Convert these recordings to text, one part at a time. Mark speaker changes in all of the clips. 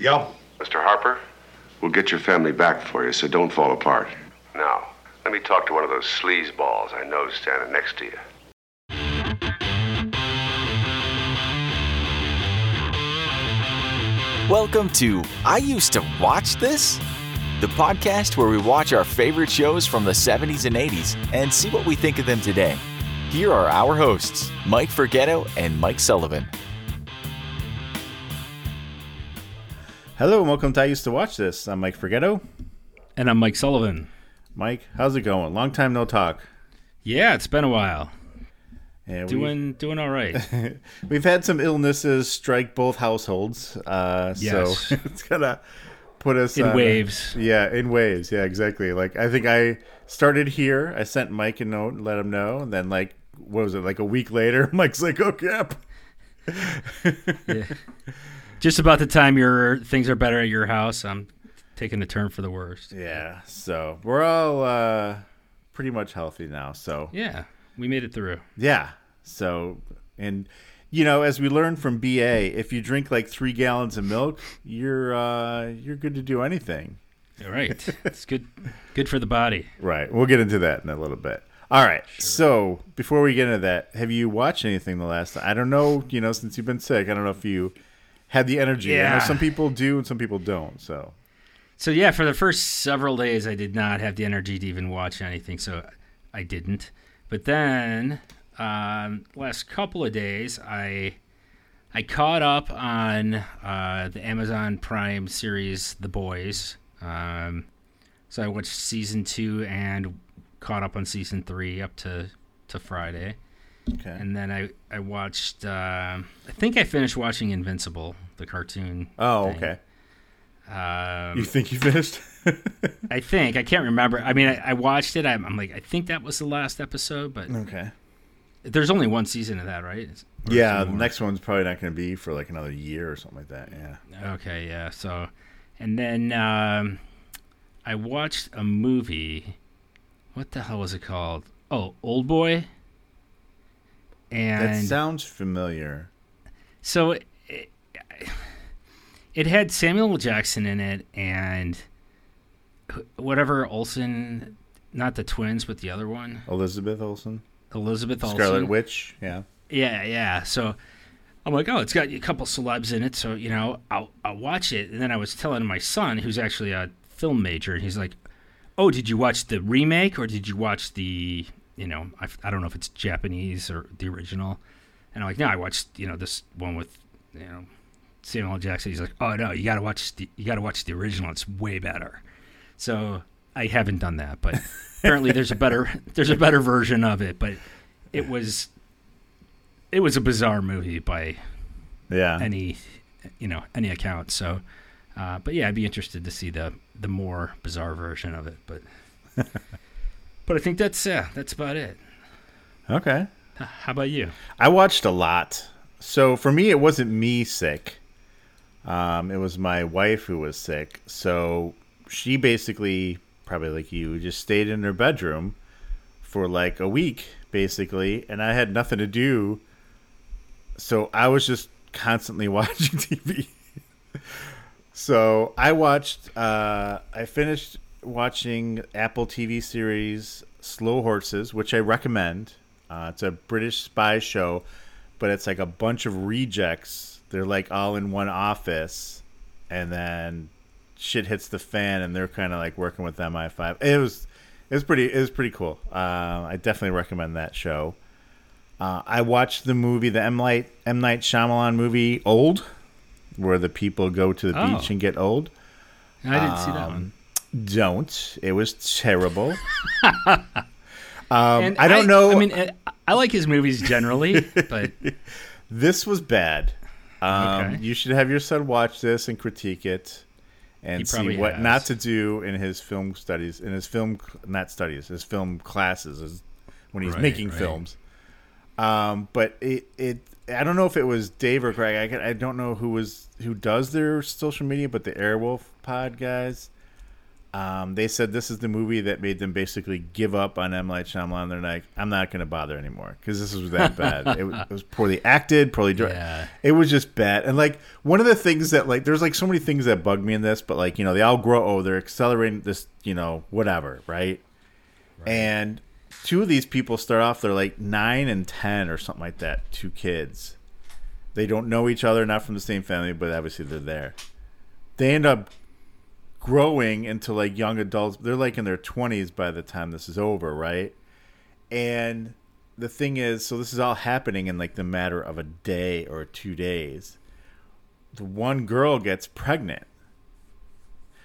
Speaker 1: Yup.
Speaker 2: Mr. Harper, we'll get your family back for you, so don't fall apart. Now, let me talk to one of those sleazeballs I know standing next to you.
Speaker 3: Welcome to I Used to Watch This, the podcast where we watch our favorite shows from the 70s and 80s and see what we think of them today. Here are our hosts, Mike Forgetto and Mike Sullivan.
Speaker 4: Hello and welcome to I Used to Watch This. I'm Mike Forgetto.
Speaker 5: And I'm Mike Sullivan.
Speaker 4: Mike, how's it going? Long time no talk.
Speaker 5: Yeah, it's been a while.
Speaker 4: Yeah,
Speaker 5: doing doing all right.
Speaker 4: we've had some illnesses strike both households, uh,
Speaker 5: Yes.
Speaker 4: so it's gonna put us
Speaker 5: In
Speaker 4: on-
Speaker 5: waves.
Speaker 4: Yeah, in waves. Yeah, exactly. Like I think I started here. I sent Mike a note, and let him know, and then like what was it? Like a week later, Mike's like, "Oh crap."
Speaker 5: Just about the time your things are better at your house, I'm taking a turn for the worst.
Speaker 4: Yeah. So we're all uh, pretty much healthy now. So
Speaker 5: Yeah, we made it through.
Speaker 4: Yeah. So, and you know, as we learned from BA, if you drink like three gallons of milk, you're uh, you're good to do anything.
Speaker 5: All right, it's good good for the body.
Speaker 4: Right. We'll get into that in a little bit. All right. So before we get into that, have you watched anything the last? I don't know. You know, since you've been sick, I don't know if you had the energy. Know
Speaker 5: Yeah.
Speaker 4: some people do and some people don't. So
Speaker 5: So yeah, for the first several days, I did not have the energy to even watch anything, so I didn't. But then, um, last couple of days, I I caught up on uh, the Amazon Prime series The Boys. Um, so I watched season two and caught up on season three up to to Friday,
Speaker 4: okay.
Speaker 5: and then I I watched. Uh, I think I finished watching Invincible, the cartoon.
Speaker 4: oh,
Speaker 5: thing.
Speaker 4: okay.
Speaker 5: Um,
Speaker 4: You think you finished?
Speaker 5: I think I can't remember. I mean, I, I watched it. I'm, I'm like, I think that was the last episode, but
Speaker 4: okay.
Speaker 5: there's only one season of that, right? Or
Speaker 4: Yeah. The next one's probably not going to be for like another year or something like that. Yeah.
Speaker 5: Okay, yeah. So, and then um, I watched a movie. What the hell was it called? Oh, Old Boy.
Speaker 4: That
Speaker 5: And
Speaker 4: sounds familiar.
Speaker 5: so it, it had Samuel Jackson in it, and whatever Olsen, not the twins, but the other one,
Speaker 4: Elizabeth Olsen,
Speaker 5: Elizabeth Olsen.
Speaker 4: Scarlet Witch. Yeah.
Speaker 5: Yeah, yeah. So I'm like, oh, it's got a couple celebs in it, so you know, I'll I'll watch it. And then I was telling my son, who's actually a film major, and he's like, oh, did you watch the remake or did you watch the, you know, I, I don't know if it's Japanese or the original. And I'm like, no, I watched, you know, this one with, you know, Samuel L. Jackson. He's like, oh no, you gotta watch the you gotta watch the original. It's way better. So I haven't done that, but apparently there's a better there's a better version of it. But it was it was a bizarre movie by
Speaker 4: Yeah.
Speaker 5: any you know any account. So, uh, but yeah, I'd be interested to see the the more bizarre version of it. But but I think that's yeah, that's about it.
Speaker 4: okay.
Speaker 5: How about you?
Speaker 4: I watched a lot. So for me, it wasn't me sick. Um, it was my wife who was sick. So she basically, probably like you, just stayed in her bedroom for like a week, basically, and I had nothing to do. So I was just constantly watching TV. so I watched. Uh, I finished watching Apple TV series Slow Horses, which I recommend. Uh, it's a British spy show, but it's like a bunch of rejects. They're like all in one office, and then shit hits the fan, and they're kind of like working with MI5. It was, it was pretty, it was pretty cool. Uh, I definitely recommend that show. Uh, I watched the movie, the M Night M Night Shyamalan movie, Old, where the people go to the
Speaker 5: Oh.
Speaker 4: beach and get old.
Speaker 5: I didn't see that
Speaker 4: Um,
Speaker 5: one.
Speaker 4: Don't. It was terrible. um, I don't know.
Speaker 5: I mean, I, I like his movies generally, but
Speaker 4: This was bad. Um,
Speaker 5: Okay.
Speaker 4: You should have your son watch this and critique it, and see what
Speaker 5: has.
Speaker 4: not to do in his film studies, in his film not studies, his film classes, is when he's
Speaker 5: Right,
Speaker 4: making
Speaker 5: right.
Speaker 4: films. Um, but it, it, I don't know if it was Dave or Greg. I, I don't know who was who does their social media, but the Airwolf Pod guys. Um, they said this is the movie that made them basically give up on M. Night Shyamalan. They're like, I'm not going to bother anymore because this was that bad. it, was, it was poorly acted, poorly directed.
Speaker 5: Yeah.
Speaker 4: It was just bad. And like one of the things that like, there's like so many things that bug me in this, but like you know, they all grow. Oh, they're accelerating this. You know, whatever, right? And two of these people start off. They're like nine and ten or something like that. Two kids. They don't know each other, not from the same family, but obviously they're there. They end up growing into like young adults. They're like in their 20s by the time this is over, right? And the thing is, so this is all happening in like the matter of a day or two days. The one girl gets pregnant.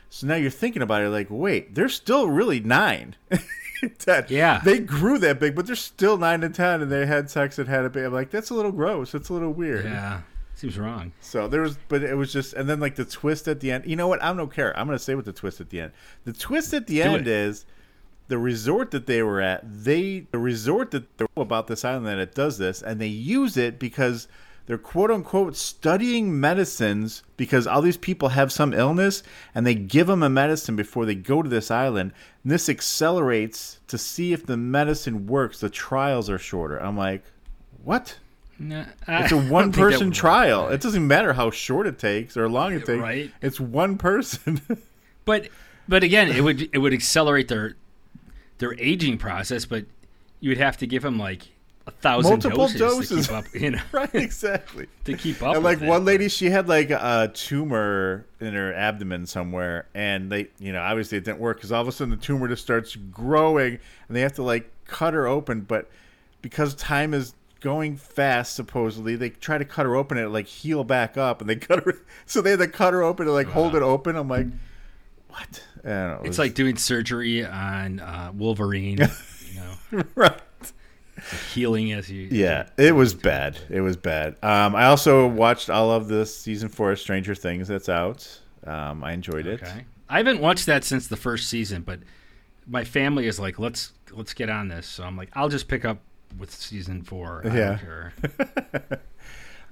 Speaker 4: So now you're thinking about it like, wait, they're still really nine. Ten.
Speaker 5: Yeah.
Speaker 4: They grew that big, but they're still nine and ten and they had sex and had a baby. I'm like, that's a little gross. That's a little weird.
Speaker 5: Yeah, seems wrong.
Speaker 4: So there was, but it was just, and then like the twist at the end. You know what? I don't care. I'm gonna say what the twist at the end. The twist at the end
Speaker 5: it.
Speaker 4: is the resort that they were at. They the resort that they're about this island that it does this, and they use it because they're quote unquote studying medicines because all these people have some illness, and they give them a medicine before they go to this island. And this accelerates to see if the medicine works. The trials are shorter. I'm like, what?
Speaker 5: Nah,
Speaker 4: It's a one person trial. It doesn't matter how short it takes or long it takes.
Speaker 5: Right.
Speaker 4: It's one person.
Speaker 5: But but again, it would it would accelerate their their aging process. But you would have to give them like a thousand
Speaker 4: Multiple
Speaker 5: doses,
Speaker 4: doses.
Speaker 5: to keep up. You know,
Speaker 4: right, exactly.
Speaker 5: to keep up.
Speaker 4: And like
Speaker 5: it.
Speaker 4: one lady, she had like a tumor in her abdomen somewhere, and they, you know, obviously it didn't work because all of a sudden the tumor just starts growing, and they have to like cut her open. But because time is going fast, supposedly they try to cut her open and it like heal back up, and they cut her. So they had to cut her open to like hold it open. I'm like, what? I don't know. It
Speaker 5: It's like doing surgery on uh, Wolverine. you know,
Speaker 4: right.
Speaker 5: healing as you.
Speaker 4: Yeah, it was bad. It was bad. Um, I also watched all of the season four of Stranger Things that's out. Um, I enjoyed it.
Speaker 5: Okay. I haven't watched that since the first season, but my family is like, let's let's get on this. So I'm like, I'll just pick up with season four. I
Speaker 4: Yeah.
Speaker 5: care.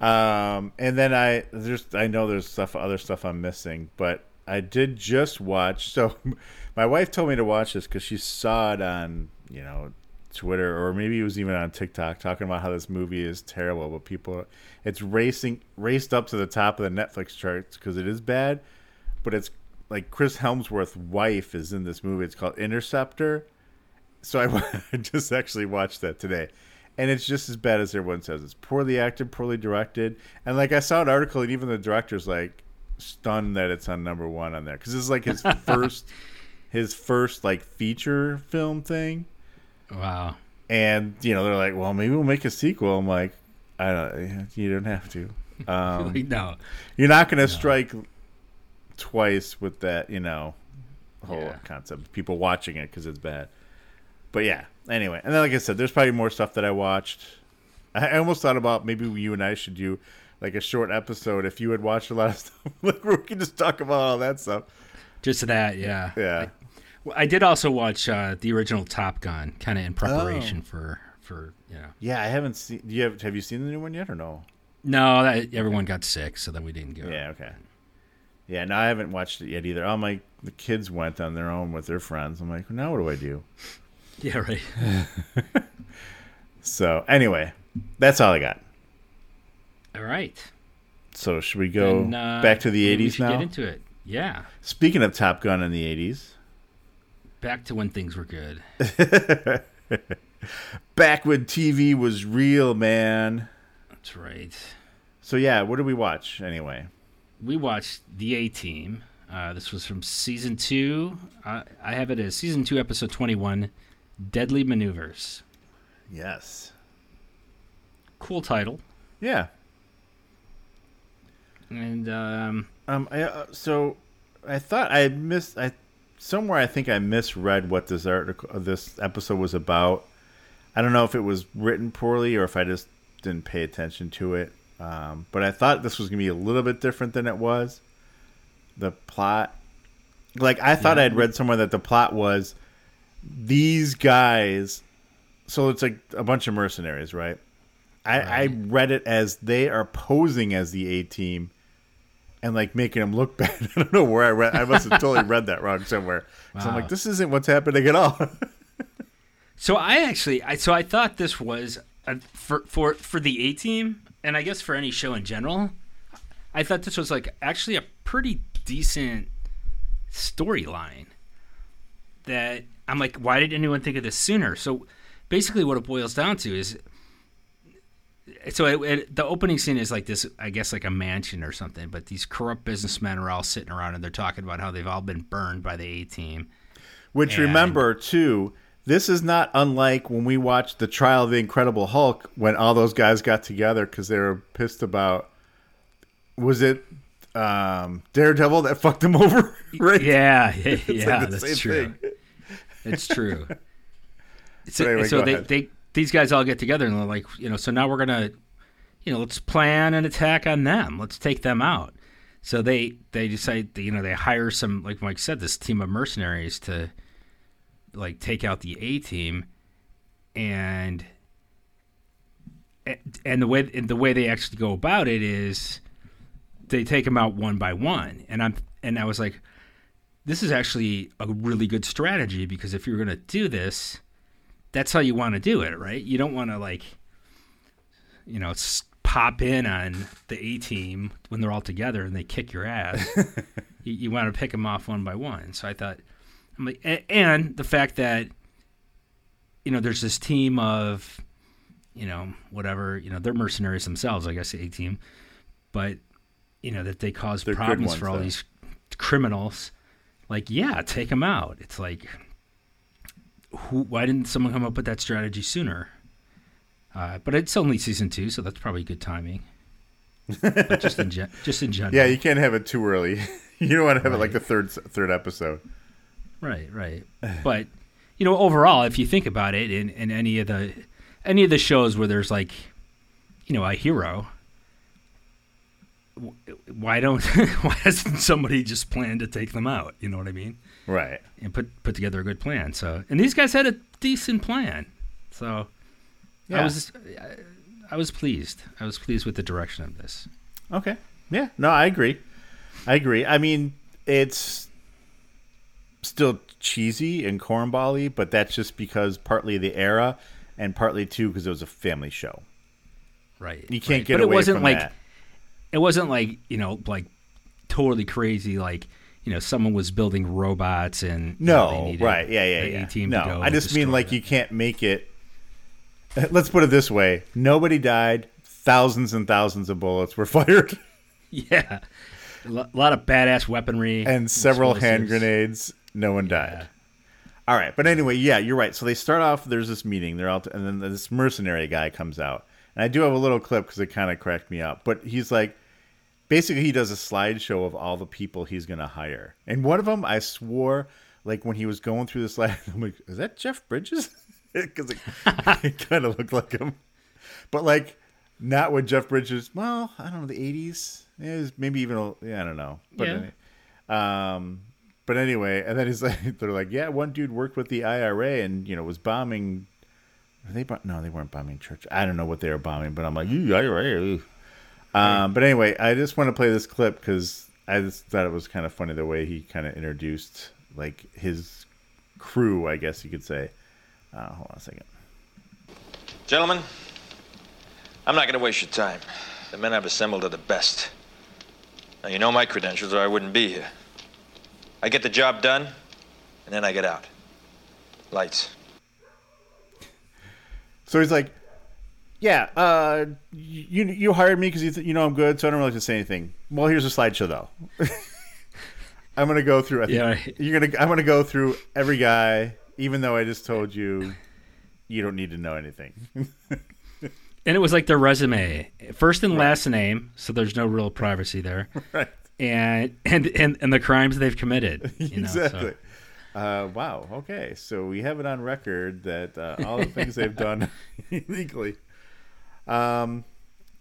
Speaker 4: Um, and then I there's I know there's stuff other stuff I'm missing, but I did just watch. So my wife told me to watch this because she saw it on you know Twitter or maybe it was even on TikTok talking about how this movie is terrible, but people it's racing raced up to the top of the Netflix charts because it is bad, but it's like Chris Hemsworth's wife is in this movie. It's called Interceptor. So I, I just actually watched that today, and it's just as bad as everyone says. It's poorly acted, poorly directed, and like I saw an article, and even the director's like stunned that it's on number one on there because this is like his first, his first like feature film thing,
Speaker 5: Wow.
Speaker 4: and you know they're like, well, maybe we'll make a sequel. I'm like, I don't, you don't have to. Um,
Speaker 5: no.
Speaker 4: you're not gonna strike twice with that, you know, whole
Speaker 5: Yeah.
Speaker 4: concept. People watching it because it's bad. But yeah. Anyway, and then like I said, there's probably more stuff that I watched. I I almost thought about maybe you and I should do like a short episode if you had watched a lot of stuff. like we can just talk about all that stuff.
Speaker 5: Just that, yeah.
Speaker 4: Yeah.
Speaker 5: Well, I did also watch uh, the original Top Gun, kind of in preparation
Speaker 4: Oh.
Speaker 5: for for you know.
Speaker 4: Yeah, I haven't seen. Do you have have you seen the new one yet or no?
Speaker 5: No, that, everyone got sick, so then we didn't go.
Speaker 4: Yeah. Okay. Yeah. No, I haven't watched it yet either. Oh my, the kids went on their own with their friends. I'm like, now what do I do?
Speaker 5: Yeah, right.
Speaker 4: So anyway, that's all I got.
Speaker 5: All right.
Speaker 4: So should we go
Speaker 5: Then, uh,
Speaker 4: back to the
Speaker 5: we
Speaker 4: '80s
Speaker 5: should
Speaker 4: now?
Speaker 5: Get into it. Yeah.
Speaker 4: Speaking of Top Gun in the '80s,
Speaker 5: Back to when things were good.
Speaker 4: back when TV was real, man.
Speaker 5: That's right.
Speaker 4: So yeah, what did we watch anyway?
Speaker 5: We watched The A Team. Uh, this was from season two. Uh, I have it as season two, episode 21 Deadly Maneuvers.
Speaker 4: Yes.
Speaker 5: Cool title.
Speaker 4: Yeah.
Speaker 5: And um,
Speaker 4: Um. I, uh, so I thought I missed. I somewhere I think I misread what this article, uh, this episode was about. I don't know if it was written poorly or if I just didn't pay attention to it. Um, but I thought this was gonna be a little bit different than it was. The plot, like I thought I'd read somewhere that the plot was these guys. So it's like a bunch of mercenaries, right? I, I read it as they are posing as the A team and like making them look bad. I don't know where I read. I must have totally read that wrong somewhere. So I'm like, this isn't what's happening at all.
Speaker 5: So I actually, I so I thought this was a, for for for the A team, and I guess for any show in general. I thought this was like actually a pretty decent storyline. That I'm like, why did anyone think of this sooner? So basically, what it boils down to is. So it, it, the opening scene is like this, I guess, like a mansion or something. But these corrupt businessmen are all sitting around and they're talking about how they've all been burned by the A team.
Speaker 4: Which
Speaker 5: And-
Speaker 4: remember too, this is not unlike when we watched the trial of the Incredible Hulk when all those guys got together because they were pissed about. Was it um, Daredevil that fucked them over? right?
Speaker 5: Yeah, yeah, yeah that's true.
Speaker 4: thing.
Speaker 5: It's true. so
Speaker 4: anyway,
Speaker 5: so they,
Speaker 4: ahead.
Speaker 5: they these guys all get together and they're like, you know, so now we're gonna, you know, let's plan an attack on them. Let's take them out. So they they decide, you know, they hire some, like Mike said, this team of mercenaries to, like, take out the A team, and and the way and the way they actually go about it is, they take them out one by one, and I'm and I was like, this is actually a really good strategy because if you're going to do this, that's how you want to do it, right? You don't want to like, you know, pop in on the A team when they're all together and they kick your ass. you, you want to pick them off one by one. So I thought, I'm like, and the fact that, you know, there's this team of, you know, whatever, you know, they're mercenaries themselves, I guess, the A team, but you know that they cause
Speaker 4: They're
Speaker 5: problems
Speaker 4: ones,
Speaker 5: for all
Speaker 4: though.
Speaker 5: these criminals. Like, yeah, take them out. It's like, who? Why didn't someone come up with that strategy sooner? Uh, but it's only season two, so that's probably good timing. but just in gen- just in general,
Speaker 4: Yeah, you can't have it too early. you don't want to have it like the third third episode.
Speaker 5: right, right. But you know, overall, if you think about it, in, in any of the any of the shows where there's like, you know, a hero, why don't why hasn't somebody just planned to take them out? You know what I mean?
Speaker 4: Right.
Speaker 5: and put put together a good plan. So, and these guys had a decent plan. So, I was I, I was pleased. I was pleased with the direction of this.
Speaker 4: Okay. Yeah. No, I agree. I agree. I mean, it's still cheesy and cornbally, but that's just because partly the era and partly too because it was a family show.
Speaker 5: Right.
Speaker 4: You can't
Speaker 5: right.
Speaker 4: get
Speaker 5: but
Speaker 4: away
Speaker 5: it wasn't
Speaker 4: from
Speaker 5: like
Speaker 4: that.
Speaker 5: It wasn't like you know like totally crazy like you know someone was building robots and you know, they
Speaker 4: No, right? Yeah, yeah, yeah.
Speaker 5: A-team
Speaker 4: No, I just mean like
Speaker 5: them.
Speaker 4: you can't make it. Let's put it this way: nobody died. Thousands and thousands of bullets were fired,
Speaker 5: yeah, a lot of badass weaponry
Speaker 4: and several hand grenades. No one died. All right, but anyway, yeah, you're right. So they start off. There's this meeting. They're all, and then this mercenary guy comes out, and I do have a little clip because it kind of cracked me up. But he's like, basically, he does a slideshow of all the people he's gonna hire, and one of them, I swore, like when he was going through the slide, I'm like, is that Jeff Bridges? Because it, it kind of looked like him, but like not with Jeff Bridges. Well, I don't know the '80s. It was maybe even a- yeah, I don't know. But
Speaker 5: Yeah.
Speaker 4: anyway, um, but anyway, and then he's like, they're like, yeah, one dude worked with the IRA and you know was bombing. Were they? No, they weren't bombing church. I don't know what they were bombing, but I'm like, "Ooh, IRA. ooh." Um, but anyway, I just want to play this clip because I just thought it was kind of funny the way he kind of introduced like his crew, I guess you could say. Uh, hold on a second.
Speaker 1: Gentlemen, I'm not going to waste your time. The men I've assembled are the best. Now, you know my credentials, or I wouldn't be here. I get the job done, and then I get out. Lights.
Speaker 4: So he's like, "Yeah, uh, you you hired me because you th- you know I'm good, so I don't really have to say anything." Well, here's a slideshow though. I'm gonna go through. I think,
Speaker 5: Yeah, right.
Speaker 4: you're gonna. I'm gonna go through every guy, even though I just told you you don't need to know anything.
Speaker 5: and it was like their resume, first and last name, so there's no real privacy there,
Speaker 4: right.
Speaker 5: and and and, and the crimes they've committed. You know, so-
Speaker 4: exactly. Uh, wow. Okay. So we have it on record that uh, all the things they've done illegally. Um,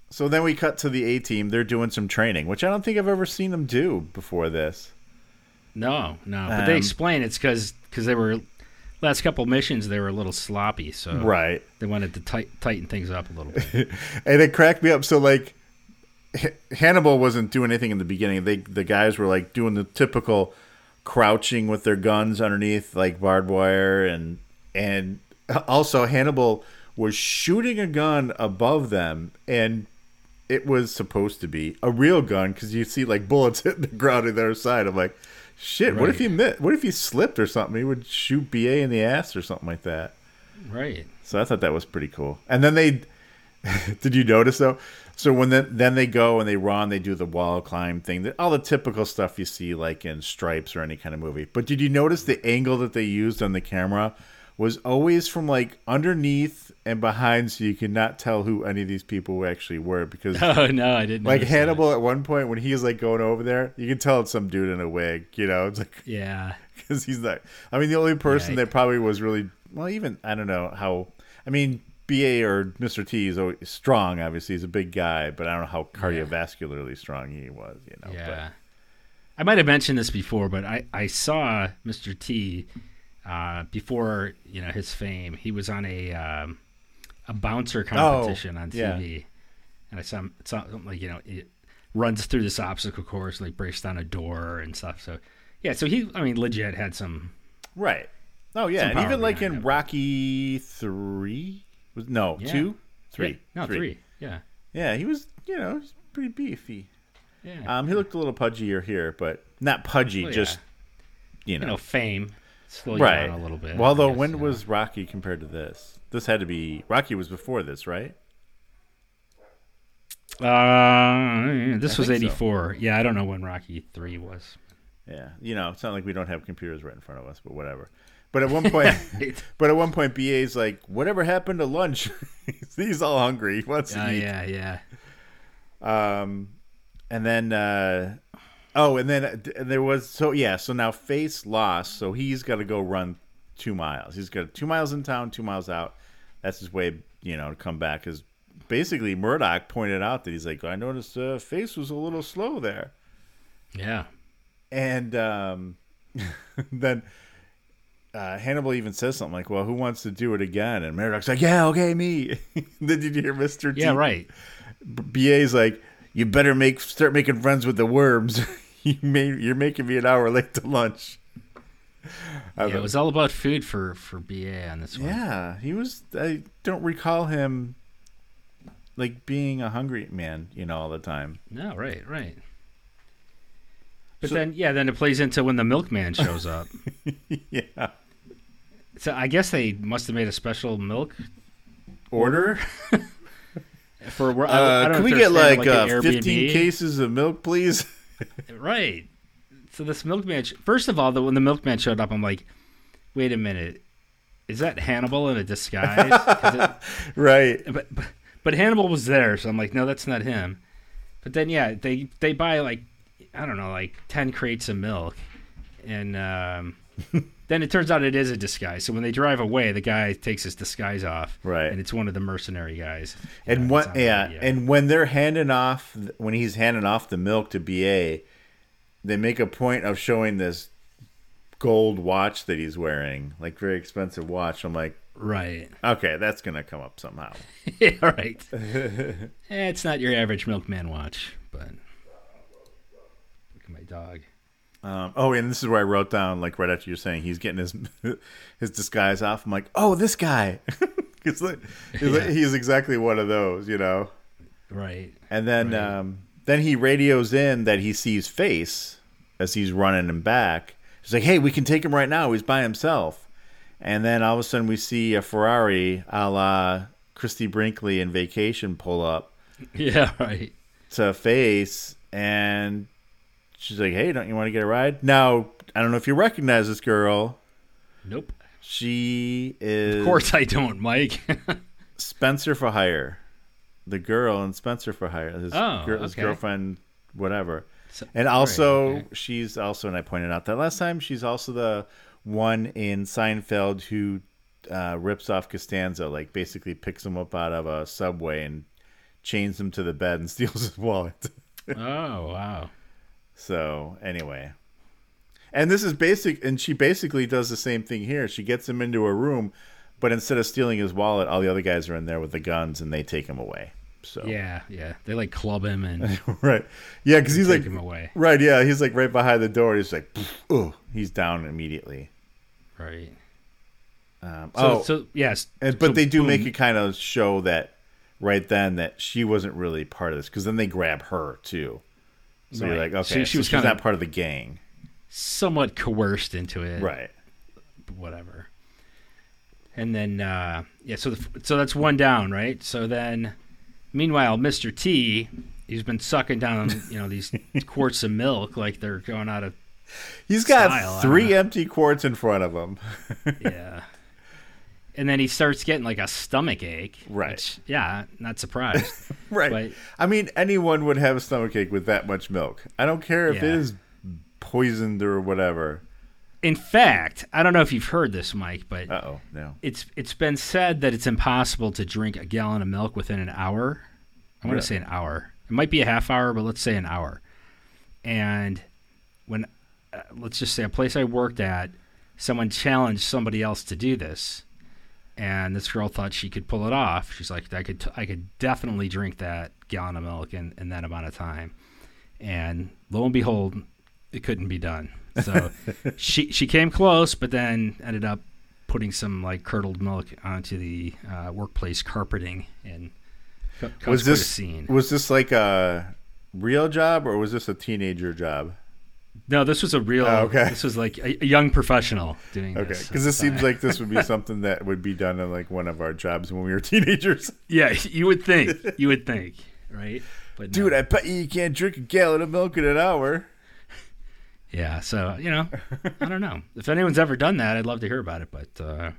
Speaker 4: so then we cut to the A team. They're doing some training, which I don't think I've ever seen them do before this.
Speaker 5: No, no. But they
Speaker 4: Um,
Speaker 5: explain it's because because they were last couple missions they were a little sloppy, so
Speaker 4: Right.
Speaker 5: they wanted to tight, tighten things up a little bit.
Speaker 4: And it cracked me up. So like, Hannibal wasn't doing anything in the beginning. They the guys were like doing the typical crouching with their guns underneath like barbed wire and and also Hannibal was shooting a gun above them and it was supposed to be a real gun because you see like bullets hitting the ground on the other side. I'm like, shit. What if he missed? What if he slipped or something? He would shoot Ba in the ass or something like that.
Speaker 5: Right.
Speaker 4: So I thought that was pretty cool. And then they, did you notice though? So when then then they go and they run, they do the wall climb thing, all the typical stuff you see like in Stripes or any kind of movie. But did you notice the angle that they used on the camera was always from like underneath and behind, so you could not tell who any of these people actually were because.
Speaker 5: Oh no, I didn't.
Speaker 4: Like Hannibal that. at one point when he's like going over there, you can tell it's some dude in a wig. You know, it's like
Speaker 5: yeah,
Speaker 4: because he's like. I mean, the only person yeah, that probably was really well, even I don't know how. I mean, BA or Mr. T is always strong. Obviously, he's a big guy, but I don't know how cardiovascularly yeah. strong he was. You know.
Speaker 5: Yeah. But. I might have mentioned this before, but I I saw Mr. T uh, before you know his fame. He was on a um, a bouncer competition oh, on TV, yeah. and I saw him, like you know it runs through this obstacle course, like breaks down a door and stuff. So yeah, so he I mean legit had some
Speaker 4: right. Oh yeah, and even like in him. Rocky three, was no yeah. two, three,
Speaker 5: yeah. no three. three. yeah,
Speaker 4: yeah. He was you know he's pretty beefy. Yeah, um, he looked a little pudgier here, but not pudgy, well, just you know,
Speaker 5: you know fame. Slow right. a little bit.
Speaker 4: Well, though, guess, when was Rocky compared to this? This had to be Rocky was before this, right?
Speaker 5: Uh, this I was eighty four. So. Yeah, I don't know when Rocky three was.
Speaker 4: Yeah, you know, it's not like we don't have computers right in front of us, but whatever. But at one point, but at one point, BA's like, "Whatever happened to lunch?" He's all hungry. What's he wants to
Speaker 5: uh,
Speaker 4: eat.
Speaker 5: Yeah, yeah.
Speaker 4: Um, and then, uh, oh, and then uh, there was so yeah. So now Face lost, so he's got to go run two miles. He's got two miles in town, two miles out. That's his way, you know, to come back. Because basically, Murdock pointed out that he's like, I noticed uh, Face was a little slow there.
Speaker 5: Yeah.
Speaker 4: And um, then uh, Hannibal even says something like, "Well, who wants to do it again?" And Murdock's like, "Yeah, okay, me." then did you hear Mister?
Speaker 5: Yeah, right.
Speaker 4: BA's like, "You better make start making friends with the worms. you made you're making me an hour late to lunch."
Speaker 5: Yeah, it was all about food for for BA on this one.
Speaker 4: Yeah, he was. I don't recall him like being a hungry man, you know, all the time.
Speaker 5: No, right, right. But so, then, yeah, then it plays into when the milkman shows up.
Speaker 4: yeah.
Speaker 5: So I guess they must have made a special milk
Speaker 4: order.
Speaker 5: For
Speaker 4: uh, I, I can we get like, like uh, fifteen cases of milk, please?
Speaker 5: Right. So this milkman. First of all, the, when the milkman showed up, I'm like, wait a minute, is that Hannibal in a disguise?
Speaker 4: It, right.
Speaker 5: But, but but Hannibal was there, so I'm like, no, that's not him. But then yeah, they they buy like I don't know, like ten crates of milk, and um, then it turns out it is a disguise. So when they drive away, the guy takes his disguise off,
Speaker 4: right?
Speaker 5: And it's one of the mercenary guys.
Speaker 4: And what? Yeah, and when they're handing off, when he's handing off the milk to BA, they make a point of showing this gold watch that he's wearing, like very expensive watch. I'm like,
Speaker 5: right,
Speaker 4: okay, that's gonna come up somehow.
Speaker 5: yeah, right. eh, it's not your average milkman watch, but look at my dog.
Speaker 4: Um, oh, and this is where I wrote down, like right after you're saying he's getting his his disguise off. I'm like, oh, this guy. it's like, yeah. like, he's exactly one of those, you know.
Speaker 5: Right.
Speaker 4: And then right. Um, then he radios in that he sees Face as he's running him back. He's like, hey, we can take him right now. He's by himself. And then all of a sudden we see a Ferrari a la Christie Brinkley in Vacation pull up.
Speaker 5: Yeah, right.
Speaker 4: To Face. And she's like, hey, don't you want to get a ride? Now, I don't know if you recognize this girl.
Speaker 5: Nope.
Speaker 4: She is.
Speaker 5: Of course I don't, Mike.
Speaker 4: Spencer for Hire the girl in Spencer for Hire, his,
Speaker 5: oh,
Speaker 4: girl, his girlfriend, whatever. So, and also, right, okay. she's also, and I pointed out that last time, she's also the one in Seinfeld who uh, rips off Costanza, like basically picks him up out of a subway and chains him to the bed and steals his wallet.
Speaker 5: oh wow!
Speaker 4: So anyway, and this is basic, and she basically does the same thing here. She gets him into a room but instead of stealing his wallet, all the other guys are in there with the guns and they take him away. So
Speaker 5: Yeah, yeah. They like club him and
Speaker 4: right, yeah, because he's
Speaker 5: take
Speaker 4: like
Speaker 5: him away.
Speaker 4: right, yeah, he's like right behind the door. He's like, oh, he's down immediately.
Speaker 5: Right.
Speaker 4: Um,
Speaker 5: So,
Speaker 4: oh,
Speaker 5: so yes.
Speaker 4: and, but
Speaker 5: so
Speaker 4: they do
Speaker 5: boom.
Speaker 4: make it kind of show that right then that she wasn't really part of this because then they grab her too. So you're like,
Speaker 5: She-
Speaker 4: okay,
Speaker 5: she
Speaker 4: so
Speaker 5: was kinda-
Speaker 4: not part of the gang,
Speaker 5: somewhat coerced into it.
Speaker 4: right?
Speaker 5: whatever. And then uh, yeah, so the, so that's one down, right? So then, meanwhile, Mr. T, he's been sucking down you know these quarts of milk like they're going out of
Speaker 4: He's got
Speaker 5: Style,
Speaker 4: three empty quarts in front of him.
Speaker 5: yeah. And then he starts getting like a stomach ache.
Speaker 4: Right.
Speaker 5: which, yeah, not surprised.
Speaker 4: right.
Speaker 5: But-
Speaker 4: I mean, anyone would have a stomach ache with that much milk. I don't care if it
Speaker 5: Yeah.
Speaker 4: is poisoned or whatever.
Speaker 5: In fact, I don't know if you've heard this, Mike, but
Speaker 4: oh, no.
Speaker 5: it's it's been said that it's impossible to drink a gallon of milk within an hour. I'm going
Speaker 4: Really?
Speaker 5: to say an hour. It might be a half hour, but let's say an hour. And when uh, let's just say a place I worked at, someone challenged somebody else to do this, and this girl thought she could pull it off. She's like, I could t- I could definitely drink that gallon of milk in, in that amount of time. And lo and behold, it couldn't be done. So she she came close, but then ended up putting some like curdled milk onto the uh, workplace carpeting and
Speaker 4: Was this
Speaker 5: scene.
Speaker 4: was this like a real job or was this a teenager job?
Speaker 5: No, this was a real.
Speaker 4: Oh, okay.
Speaker 5: This was like a, a young professional doing
Speaker 4: Okay,
Speaker 5: this.
Speaker 4: because
Speaker 5: at
Speaker 4: this seems like this would be something that would be done in like one of our jobs when we were teenagers.
Speaker 5: yeah, you would think, you would think, right? But no.
Speaker 4: Dude, I bet you you can't drink a gallon of milk in an hour.
Speaker 5: yeah. So you know, I don't know if anyone's ever done that. I'd love to hear about it, but uh,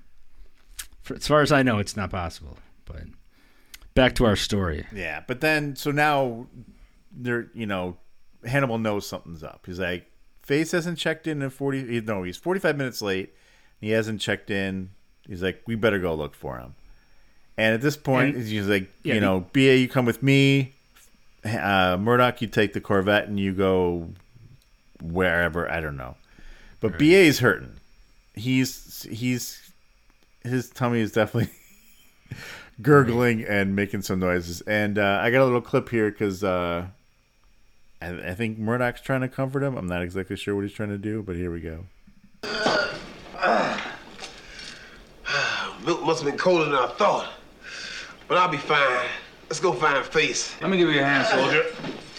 Speaker 5: for, as far as I know, it's not possible. But back to our story.
Speaker 4: Yeah, but then so now they're you know Hannibal knows something's up. He's like Face hasn't checked in in forty. he- No, he's forty five minutes late. He hasn't checked in. He's like, we better go look for him. And at this point,
Speaker 5: And-
Speaker 4: he's like,
Speaker 5: yeah,
Speaker 4: you know, Ba, you come with me. Uh, Murdock, you take the Corvette and you go wherever. I don't know, but BA's hurting. He's he's his tummy is definitely gurgling and making some noises. And uh, I got a little clip here because uh, I, I think Murdock's trying to comfort him. I'm not exactly sure what he's trying to do, but here we go.
Speaker 6: Milk must have been colder than I thought. But I'll be fine. Let's go find Face.
Speaker 7: Let me give you a hand, soldier.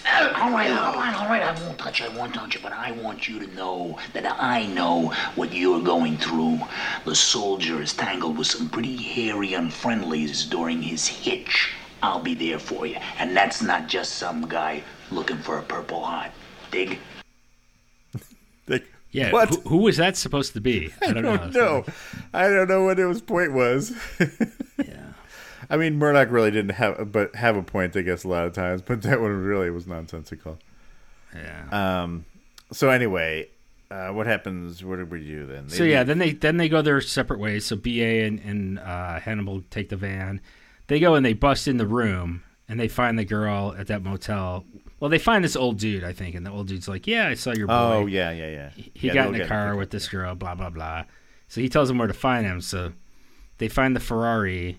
Speaker 8: All right, all right, all right. I won't touch you. I won't touch you. But I want you to know that I know what you're going through. The soldier is tangled with some pretty hairy unfriendlies during his hitch. I'll be there for you. And that's not just some guy looking for a purple heart. Dig?
Speaker 4: Like,
Speaker 5: Yeah.
Speaker 4: what?
Speaker 5: Who, who was that supposed to be? I
Speaker 4: I
Speaker 5: don't,
Speaker 4: don't
Speaker 5: know.
Speaker 4: know. I don't know what his point was.
Speaker 5: Yeah.
Speaker 4: I mean, Murdock really didn't have, but have a point, I guess, a lot of times. But that one really was nonsensical.
Speaker 5: Yeah.
Speaker 4: Um. So anyway, uh, what happens? What did we do then? They
Speaker 5: So yeah,
Speaker 4: leave-
Speaker 5: then they then they go their separate ways. So BA and, and uh, Hannibal take the van. They go and they bust in the room and they find the girl at that motel. Well, they find this old dude, I think, and the old dude's like, "Yeah, I saw your boy.
Speaker 4: Oh yeah, yeah, yeah.
Speaker 5: he
Speaker 4: Yeah,
Speaker 5: got in the car with this girl." Blah blah blah. So he tells them where to find him. So they find the Ferrari,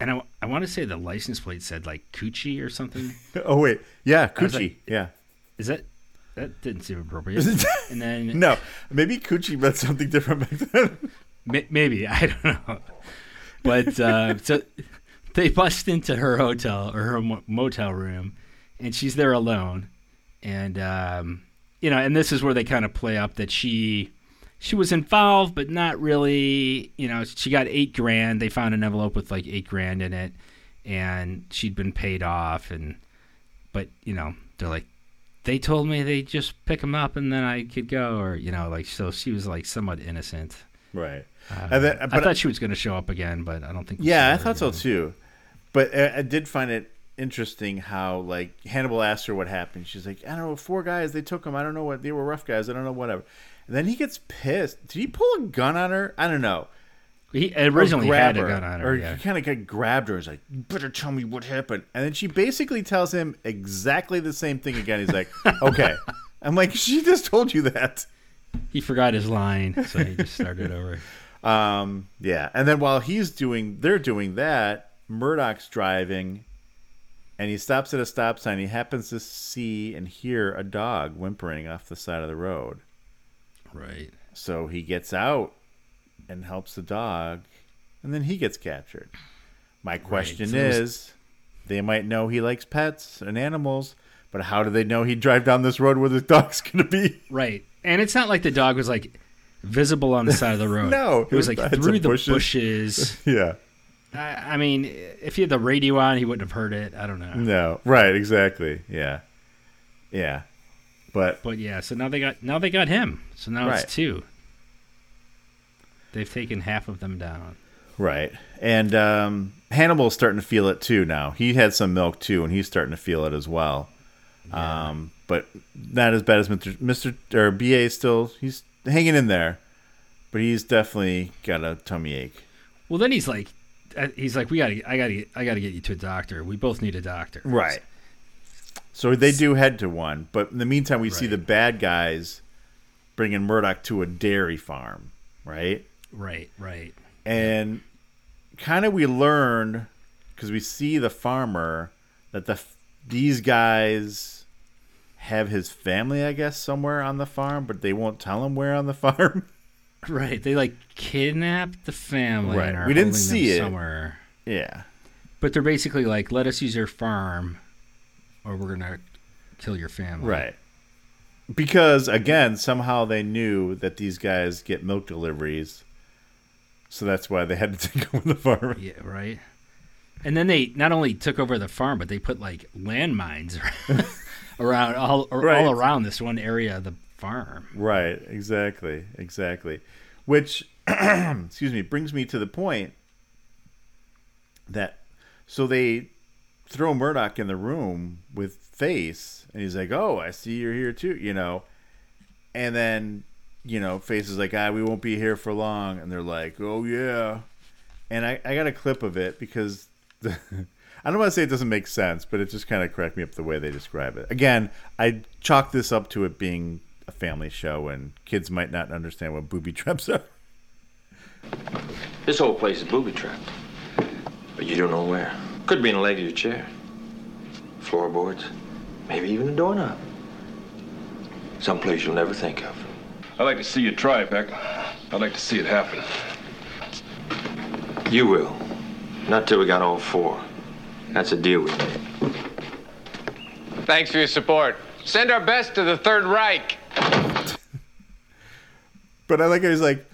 Speaker 5: and I, I want to say the license plate said like Coochie or something.
Speaker 4: Oh wait, yeah, Coochie.
Speaker 5: like-
Speaker 4: yeah.
Speaker 5: Is that that didn't seem appropriate? and then
Speaker 4: No, maybe Coochie meant something different back then.
Speaker 5: Maybe I don't know, but uh, so they bust into her hotel or her motel room, and she's there alone, and um, you know, and this is where they kind of play up that she she was involved, but not really. You know, she got eight grand. They found an envelope with like eight grand in it, and she'd been paid off, and but you know, they're like. They told me they just pick him up and then I could go, or you know, like so. She was like somewhat innocent.
Speaker 4: right. and then,
Speaker 5: I thought she was going to show up again, but I don't think.
Speaker 4: Yeah, I thought so too. But uh, I did find it interesting how like Hannibal asked her what happened. She's like, I don't know, four guys they took him. I don't know what they were rough guys. I don't know whatever. And then he gets pissed. Did he pull a gun on her? I don't know.
Speaker 5: He originally had a gun on her.
Speaker 4: or
Speaker 5: yeah.
Speaker 4: he kind of got grabbed her. He's like, "You better tell me what happened." And then she basically tells him exactly the same thing again. He's like, "Okay." I'm like, "She just told you that."
Speaker 5: He forgot his line, so he just started over.
Speaker 4: Um, yeah. And then while he's doing, they're doing that. Murdock's driving, and he stops at a stop sign. He happens to see and hear a dog whimpering off the side of the road.
Speaker 5: Right.
Speaker 4: So he gets out and helps the dog, and then he gets captured. My question
Speaker 5: so
Speaker 4: is they might know he likes pets and animals, but how do they know he'd drive down this road where the dog's going to be?
Speaker 5: Right. And it's not like the dog was like visible on the side of the road.
Speaker 4: No,
Speaker 5: It was like through the
Speaker 4: bushes.
Speaker 5: bushes.
Speaker 4: Yeah.
Speaker 5: I, I mean, if he had the radio on, he wouldn't have heard it. I don't know.
Speaker 4: No. Right, exactly. Yeah. Yeah. But
Speaker 5: But yeah, so now they got now they got him. So now
Speaker 4: Right.
Speaker 5: it's two. They've taken half of them down.
Speaker 4: Right. And um, Hannibal's starting to feel it too now. He had some milk too, and he's starting to feel it as well. Um, but not as bad as Mr. Mr. or BA still he's hanging in there, but he's definitely got a tummy ache.
Speaker 5: Well, then he's like, Uh, he's like, we got to, I got to, I got to get you to a doctor. We both need a doctor. Right?
Speaker 4: So they do head to one, but in the meantime, we see the bad guys bringing Murdock to a dairy farm, right?
Speaker 5: Right. Right.
Speaker 4: and kind of we learn because we see the farmer that the these guys have his family, I guess, somewhere on the farm, but they won't tell him where on the farm.
Speaker 5: Right. They like kidnapped the family.
Speaker 4: Right. We didn't see it.
Speaker 5: somewhere.
Speaker 4: yeah,
Speaker 5: But they're basically like, let us use your farm, or we're gonna kill your family.
Speaker 4: right. Because again, somehow they knew that these guys get milk deliveries, so that's why they had to take over the farm.
Speaker 5: Yeah. Right. And then they not only took over the farm, but they put like landmines around all
Speaker 4: Right.
Speaker 5: all around this one area of the farm.
Speaker 4: Right, exactly, exactly. Which, excuse me, brings me to the point that so they throw Murdock in the room with Face, and he's like, "Oh, I see you're here too," you know, and then you know, Face is like, "Ah, we won't be here for long," and they're like, "Oh yeah," and I I got a clip of it because. The, I don't want to say it doesn't make sense, but it just kind of cracked me up the way they describe it. Again, I chalk this up to it being a family show, and kids might not understand what booby traps are.
Speaker 1: This whole place is booby trapped. But you don't know where. Could be in the leg of your chair. Floorboards. Maybe even a doorknob. Someplace you'll never think of.
Speaker 7: I'd like to see you try it, Beck. I'd like to see it happen.
Speaker 1: You will. Not till we got all four. That's a deal we made.
Speaker 9: Thanks for your support. Send our best to the Third Reich.
Speaker 4: But I like how he's like,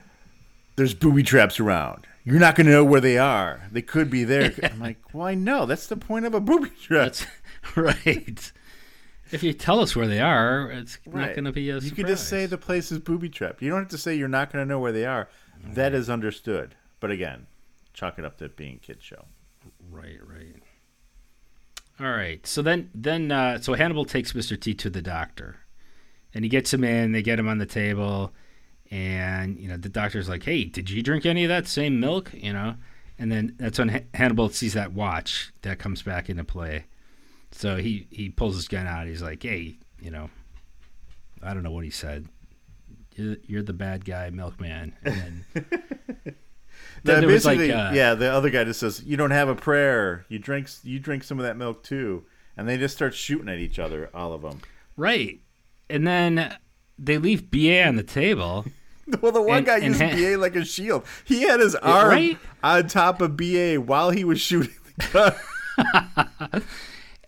Speaker 4: "There's booby traps around. You're not going to know where they are. They could be there." I'm like, why no? That's the point of a booby trap."
Speaker 5: That's right. If you tell us where they are, it's not going to be a surprise.
Speaker 4: You could just say the place is booby trapped. You don't have to say you're not going to know where they are. That is understood. But again, chalk it up to being kid show.
Speaker 5: Right, right. All right. So then, then, uh, so Hannibal takes Mr. T to the doctor, and he gets him in. They get him on the table, and you know the doctor's like, "Hey, did you drink any of that same milk?" You know, and then that's when Ha- Hannibal sees that watch that comes back into play. So he he pulls his gun out. He's like, "Hey, you know, I don't know what he said. You're, you're the bad guy, milkman." And then, then was like,
Speaker 4: basically,
Speaker 5: uh,
Speaker 4: yeah, the other guy just says, "You don't have a prayer. You drink, you drink some of that milk too," and they just start shooting at each other, all of them.
Speaker 5: Right. And then they leave BA on the table.
Speaker 4: Well, the one
Speaker 5: And-
Speaker 4: guy
Speaker 5: and
Speaker 4: used
Speaker 5: Ha-
Speaker 4: BA like a shield. He had his arm
Speaker 5: right?
Speaker 4: on top of BA while he was shooting the gun.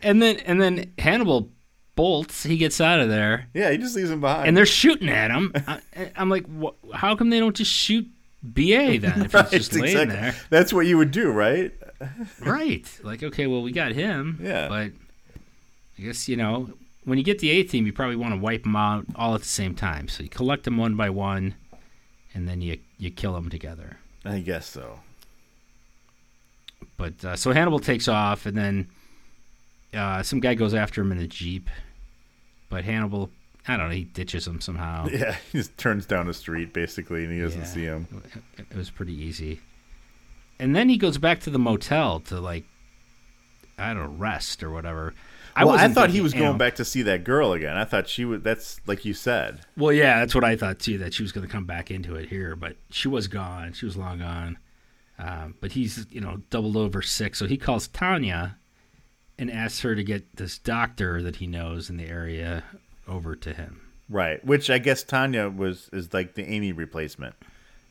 Speaker 5: And then and then Hannibal bolts. He gets out of there.
Speaker 4: yeah, he just leaves him behind.
Speaker 5: And they're shooting at him. I, I'm like, wh- how come they don't just shoot BA then if
Speaker 4: Right,
Speaker 5: he's just laying
Speaker 4: exactly.
Speaker 5: there?
Speaker 4: That's what you would do, right?
Speaker 5: Right. Like, okay, well, we got him.
Speaker 4: Yeah.
Speaker 5: But I guess, you know, when you get the A team, you probably want to wipe them out all at the same time. So you collect them one by one, and then you, you kill them together.
Speaker 4: I guess so.
Speaker 5: But uh, so Hannibal takes off, and then uh, some guy goes after him in a jeep. But Hannibal, I don't know, he ditches him somehow.
Speaker 4: Yeah, he just turns down the street basically, and he doesn't
Speaker 5: Yeah.
Speaker 4: see him.
Speaker 5: It, it was pretty easy. And then he goes back to the motel to like, I don't know, rest or whatever.
Speaker 4: Well, I thought he was going
Speaker 5: know-
Speaker 4: back to see that girl again. I thought she was. That's like you said.
Speaker 5: Well, yeah, that's what I thought too. That she was going to come back into it here, but she was gone. She was long gone. Um, but he's you know doubled over sick, so he calls Tanya, and asks her to get this doctor that he knows in the area over to him.
Speaker 4: Right. Which I guess Tanya was is like the Amy replacement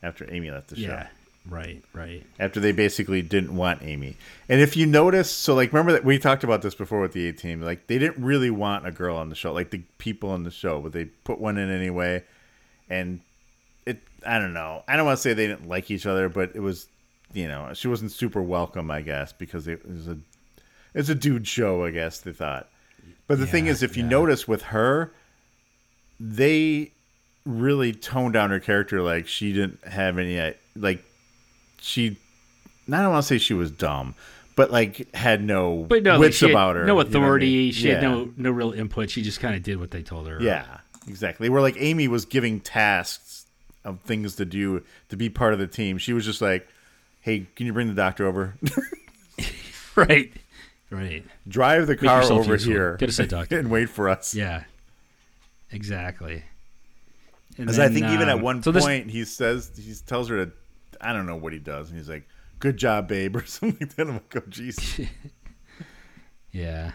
Speaker 4: after Amy left the show.
Speaker 5: Yeah. Right, right.
Speaker 4: After they basically didn't want Amy. And if you notice, so like remember that we talked about this before with the A team, like they didn't really want a girl on the show, like the people on the show, but they put one in anyway. And it I don't know. I don't want to say they didn't like each other, but it was you know, she wasn't super welcome, I guess, because it was a it's a dude show, I guess they thought. But the thing is, if you
Speaker 5: yeah.
Speaker 4: notice with her, they really toned down her character. Like she didn't have any, like she. I don't want to say she was dumb, but like had no
Speaker 5: But no,
Speaker 4: wits
Speaker 5: had
Speaker 4: about her.
Speaker 5: no
Speaker 4: you know I
Speaker 5: authority.
Speaker 4: mean?
Speaker 5: She had no no real input. She just kind of did what they told her.
Speaker 4: Yeah, exactly. Where like Amy was giving tasks of things to do to be part of the team. She was just like, "Hey, can you bring the doctor over?
Speaker 5: right, right.
Speaker 4: Drive the car over
Speaker 5: useful.
Speaker 4: here
Speaker 5: Get us a doctor.
Speaker 4: and wait for us."
Speaker 5: Yeah, exactly.
Speaker 4: Because I think even at
Speaker 5: um,
Speaker 4: one
Speaker 5: so this-
Speaker 4: point he says he tells her to, I don't know what he does, and he's like, "Good job, babe," or something like that. I'm like, "Oh, jeez."
Speaker 5: Yeah.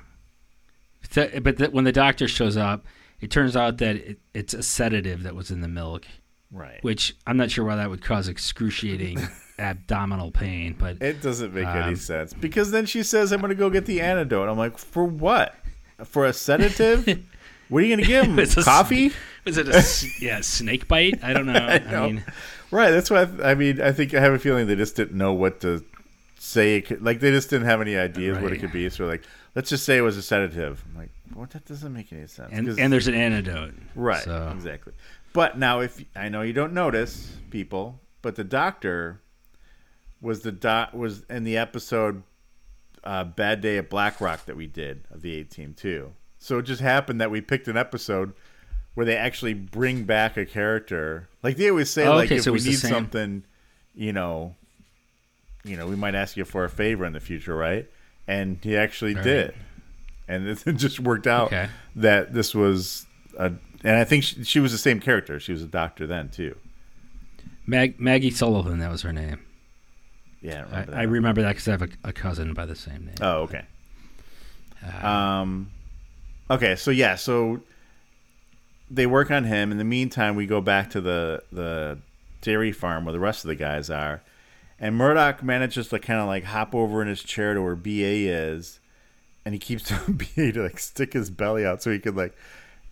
Speaker 5: So, but th- when the doctor shows up, it turns out that it, it's a sedative that was in the milk,
Speaker 4: right.
Speaker 5: which I'm not sure why that would cause excruciating abdominal pain. But
Speaker 4: It doesn't make any
Speaker 5: Um,
Speaker 4: sense because then she says, "I'm going to go get the antidote." I'm like, "For what? For a sedative? what are you going to give him?
Speaker 5: It's a s-
Speaker 4: Coffee?"
Speaker 5: was it a yeah snake bite? I don't know. I,
Speaker 4: know.
Speaker 5: mean,
Speaker 4: Right. That's why I, I mean. I think I have a feeling they just didn't know what to say. It could, like they just didn't have any ideas what it could be. So like, let's just say it was a sedative. I'm like, well, that doesn't make any sense.
Speaker 5: and and there's an antidote.
Speaker 4: right,
Speaker 5: So
Speaker 4: exactly. But now, if I know you don't notice, people, but the doctor was the doc was in the episode uh, "Bad Day at Black Rock" that we did of the A Team too. So it just happened that we picked an episode where they actually bring back a character. Like they always say,
Speaker 5: Oh,
Speaker 4: like
Speaker 5: okay,
Speaker 4: if
Speaker 5: so
Speaker 4: we need something, you know, you know, we might ask you for a favor in the future, right? And he actually did, and it just worked out
Speaker 5: Okay.
Speaker 4: that this was a. And I think she, she was the same character. She was a doctor then too.
Speaker 5: Mag- Maggie Sullivan, that was her name.
Speaker 4: Yeah, I
Speaker 5: I,
Speaker 4: remember
Speaker 5: I
Speaker 4: that.
Speaker 5: remember that because I have a, a cousin by the same name.
Speaker 4: Oh, okay.
Speaker 5: Uh,
Speaker 4: Um, okay, so yeah, so they work on him. In the meantime, we go back to the the dairy farm where the rest of the guys are, and Murdock manages to kind of like hop over in his chair to where BA is, and he keeps telling BA to like stick his belly out so he could like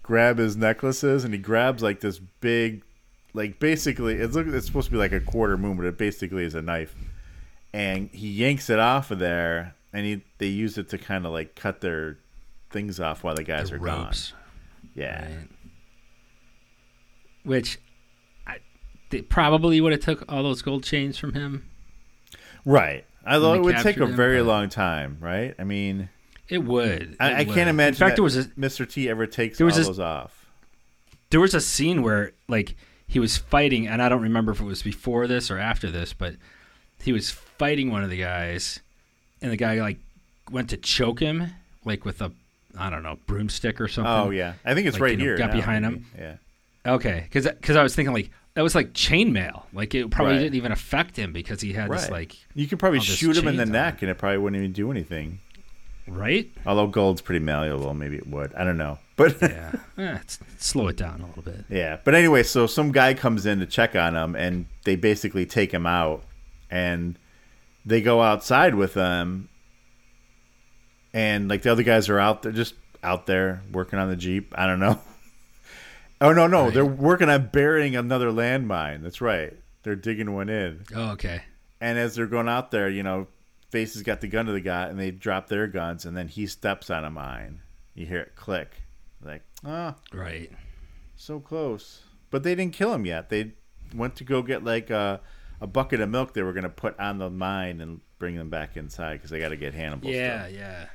Speaker 4: grab his necklaces, and he grabs like this big, like basically it's look it's supposed to be like a quarter moon, but it basically is a knife, and he yanks it off of there, and he they use it to kind of like cut their things off while the guys
Speaker 5: the
Speaker 4: are
Speaker 5: ropes.
Speaker 4: gone. Yeah.
Speaker 5: Right. Which I they probably would have took all those gold chains from him.
Speaker 4: Right. Although it would take a
Speaker 5: him,
Speaker 4: very long time, right? I mean,
Speaker 5: It would.
Speaker 4: I,
Speaker 5: It
Speaker 4: I
Speaker 5: would.
Speaker 4: can't imagine
Speaker 5: In fact, there was a
Speaker 4: Mr. T ever takes
Speaker 5: there
Speaker 4: all
Speaker 5: was
Speaker 4: those off.
Speaker 5: there was a scene where like he was fighting, and I don't remember if it was before this or after this, but he was fighting one of the guys, and the guy like went to choke him like with a I don't know broomstick or something.
Speaker 4: Oh yeah, I think it's
Speaker 5: Like,
Speaker 4: right
Speaker 5: you know,
Speaker 4: here.
Speaker 5: got
Speaker 4: now,
Speaker 5: behind
Speaker 4: maybe.
Speaker 5: him.
Speaker 4: Yeah.
Speaker 5: Okay, because because I was thinking like that was like chainmail. Like it probably
Speaker 4: Right.
Speaker 5: didn't even affect him because he had this like
Speaker 4: You could probably shoot him in the neck, and it probably wouldn't even do anything.
Speaker 5: right.
Speaker 4: Although gold's pretty malleable, maybe it would. I don't know, but
Speaker 5: Yeah, eh, slow it down a little bit.
Speaker 4: Yeah, but anyway, so some guy comes in to check on him, and they basically take him out, and they go outside with them, and like the other guys are out there, just out there working on the jeep. I don't know. oh no, no,
Speaker 5: Right.
Speaker 4: they're working on burying another landmine. That's right. They're digging one in,
Speaker 5: Oh, okay.
Speaker 4: and as they're going out there, you know, Faces got the gun to the guy, and they drop their guns, and then he steps on a mine. You hear it click, like ah.
Speaker 5: Right.
Speaker 4: So close. But they didn't kill him yet. They went to go get like a, a bucket of milk they were going to put on the mine and bring them back inside because they got to get Hannibal
Speaker 5: Yeah,
Speaker 4: stuff.
Speaker 5: yeah.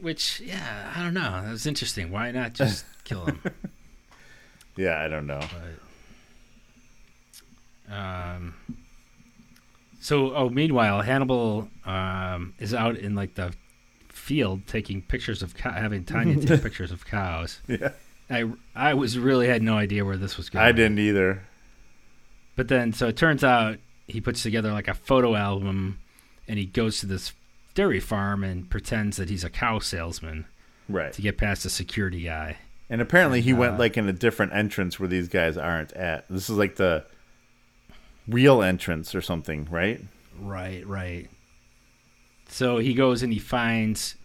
Speaker 5: Which, yeah, I don't know. That was interesting. Why not just kill him?
Speaker 4: Yeah, I don't know.
Speaker 5: But, um, so, oh, meanwhile, Hannibal um, is out in like the field taking pictures of cow- having Tanya take pictures of cows.
Speaker 4: Yeah.
Speaker 5: I I was really had no idea where this was going.
Speaker 4: I didn't either.
Speaker 5: But then, so it turns out he puts together like a photo album, and he goes to this dairy farm and pretends that he's a cow salesman
Speaker 4: Right.
Speaker 5: to get past the security guy.
Speaker 4: And apparently he
Speaker 5: Uh,
Speaker 4: went like in a different entrance where these guys aren't at. This is like the real entrance or something, right?
Speaker 5: Right, right. So he goes and he finds,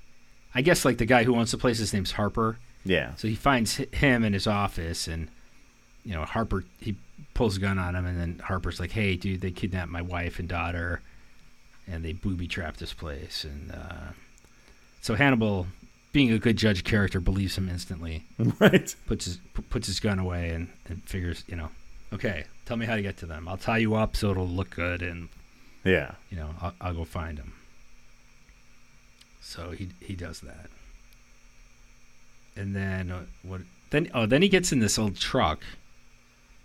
Speaker 5: I guess, like the guy who owns the place. His name's Harper.
Speaker 4: Yeah.
Speaker 5: So he finds him in his office, and you know Harper. He pulls a gun on him, and then Harper's like, "Hey, dude, they kidnapped my wife and daughter, and they booby trapped this place." And uh, so Hannibal, being a good judge character, believes him instantly.
Speaker 4: Right.
Speaker 5: Puts his p- puts his gun away and, and figures, you know, okay, tell me how to get to them. I'll tie you up so it'll look good, and
Speaker 4: Yeah.
Speaker 5: you know, I'll, I'll go find them. So he he does that, and then uh, what? Then oh, then he gets in this old truck,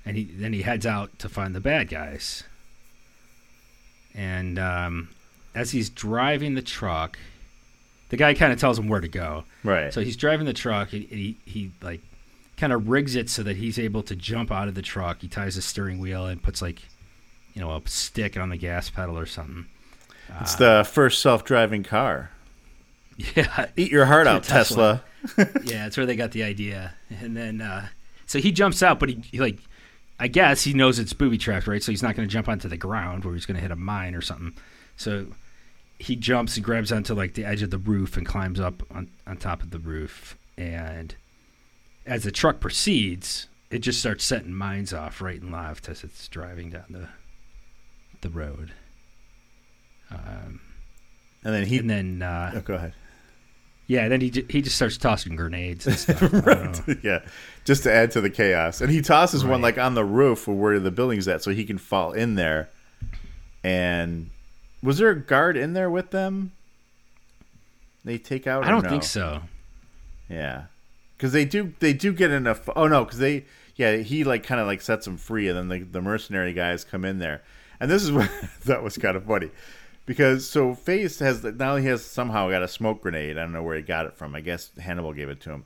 Speaker 5: and he then he heads out to find the bad guys. And um, as he's driving the truck, the guy kind of tells him where to go.
Speaker 4: Right.
Speaker 5: So he's driving the truck. And he he like kind of rigs it so that he's able to jump out of the truck. He ties the steering wheel and puts like, you know, a stick on the gas pedal or something.
Speaker 4: It's the first self-driving car.
Speaker 5: Yeah.
Speaker 4: Eat your heart out, Tesla.
Speaker 5: yeah, that's where they got the idea. And then, uh, so he jumps out, but he, he like, I guess he knows it's booby trapped, right? So he's not going to jump onto the ground where he's going to hit a mine or something. So he jumps and grabs onto like the edge of the roof and climbs up on, on top of the roof. And as the truck proceeds, it just starts setting mines off right and left as it's driving down the the road. Um,
Speaker 4: And then he.
Speaker 5: and then uh,
Speaker 4: oh, go ahead.
Speaker 5: Yeah, then he ju- he just starts tossing grenades and stuff. I
Speaker 4: yeah, just to add to the chaos. And he tosses one like on the roof of where the building's at, so he can fall in there. And was there a guard in there with them? They take out.
Speaker 5: I don't
Speaker 4: no?
Speaker 5: think so.
Speaker 4: Yeah, because they do. They do get enough. Oh no, because they. Yeah, he like kind of like sets them free, and then the, the mercenary guys come in there, and this is what that was kind of funny, because so Face has now he has somehow got a smoke grenade. I don't know where he got it from. I guess Hannibal gave it to him.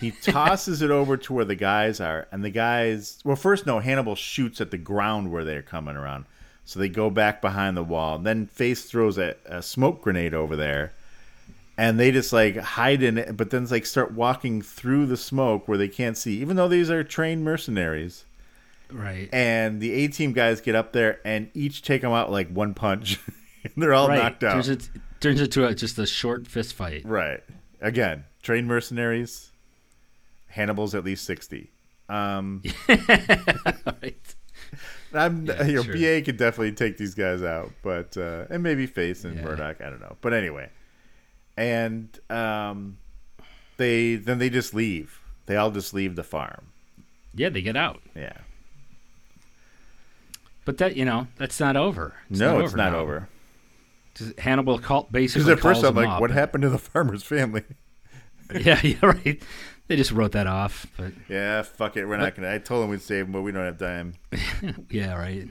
Speaker 4: He tosses it over to where the guys are, and the guys. Well, first no, Hannibal shoots at the ground where they're coming around, so they go back behind the wall. Then Face throws a, a smoke grenade over there and they just like hide in it, but then like start walking through the smoke where they can't see, even though these are trained mercenaries.
Speaker 5: Right.
Speaker 4: And the A team guys get up there and each take them out like one punch. They're all
Speaker 5: right.
Speaker 4: knocked out.
Speaker 5: Turns, it, turns into a, just a short fist fight.
Speaker 4: Right. Again, trained mercenaries. Hannibal's at least sixty. Um,
Speaker 5: right.
Speaker 4: I'm
Speaker 5: Yeah,
Speaker 4: you know,
Speaker 5: sure.
Speaker 4: BA could definitely take these guys out, but uh, and maybe Face and
Speaker 5: Yeah.
Speaker 4: Murdock, I don't know. But anyway, and um, they then they just leave. They all just leave the farm.
Speaker 5: Yeah, they get out.
Speaker 4: Yeah.
Speaker 5: But that you know that's not over. It's
Speaker 4: no,
Speaker 5: not
Speaker 4: it's
Speaker 5: over
Speaker 4: not
Speaker 5: now.
Speaker 4: over.
Speaker 5: Hannibal call,
Speaker 4: Because
Speaker 5: basically
Speaker 4: at first I'm like,
Speaker 5: up
Speaker 4: what happened to the farmer's family?
Speaker 5: Yeah, yeah, right. They just wrote that off, but
Speaker 4: yeah, fuck it. We're not gonna. I told him we'd save him, but we don't have time.
Speaker 5: yeah, right.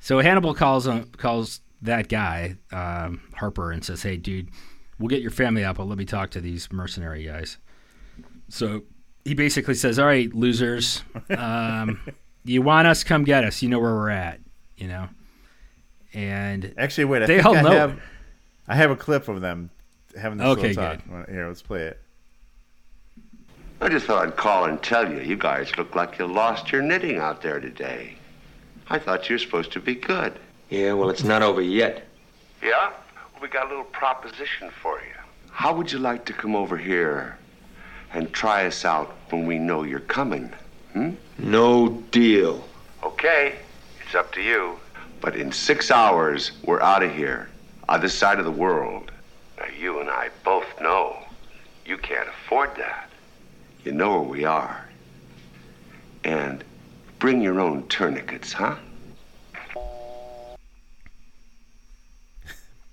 Speaker 5: So Hannibal calls him, calls that guy um, Harper and says, "Hey, dude, we'll get your family out, but let me talk to these mercenary guys." So he basically says, "All right, losers, um, you want us? Come get us. You know where we're at. You know." And
Speaker 4: Actually, wait. I
Speaker 5: They
Speaker 4: think
Speaker 5: all
Speaker 4: I
Speaker 5: know
Speaker 4: have. I have a clip of them having this
Speaker 5: Okay,
Speaker 4: little talk. Here, let's play it.
Speaker 2: I just thought I'd call and tell you. You guys look like you lost your knitting out there today. I thought you were supposed to be good.
Speaker 1: Yeah, well, it's not over yet.
Speaker 2: Yeah? Well, we got a little proposition for you. How would you like to come over here and try us out when we know you're coming? Hmm?
Speaker 1: No deal.
Speaker 2: Okay, it's up to you. But in six hours, we're out of here, on this side of the world. Now, you and I both know you can't afford that. You know where we are. And bring your own tourniquets, huh?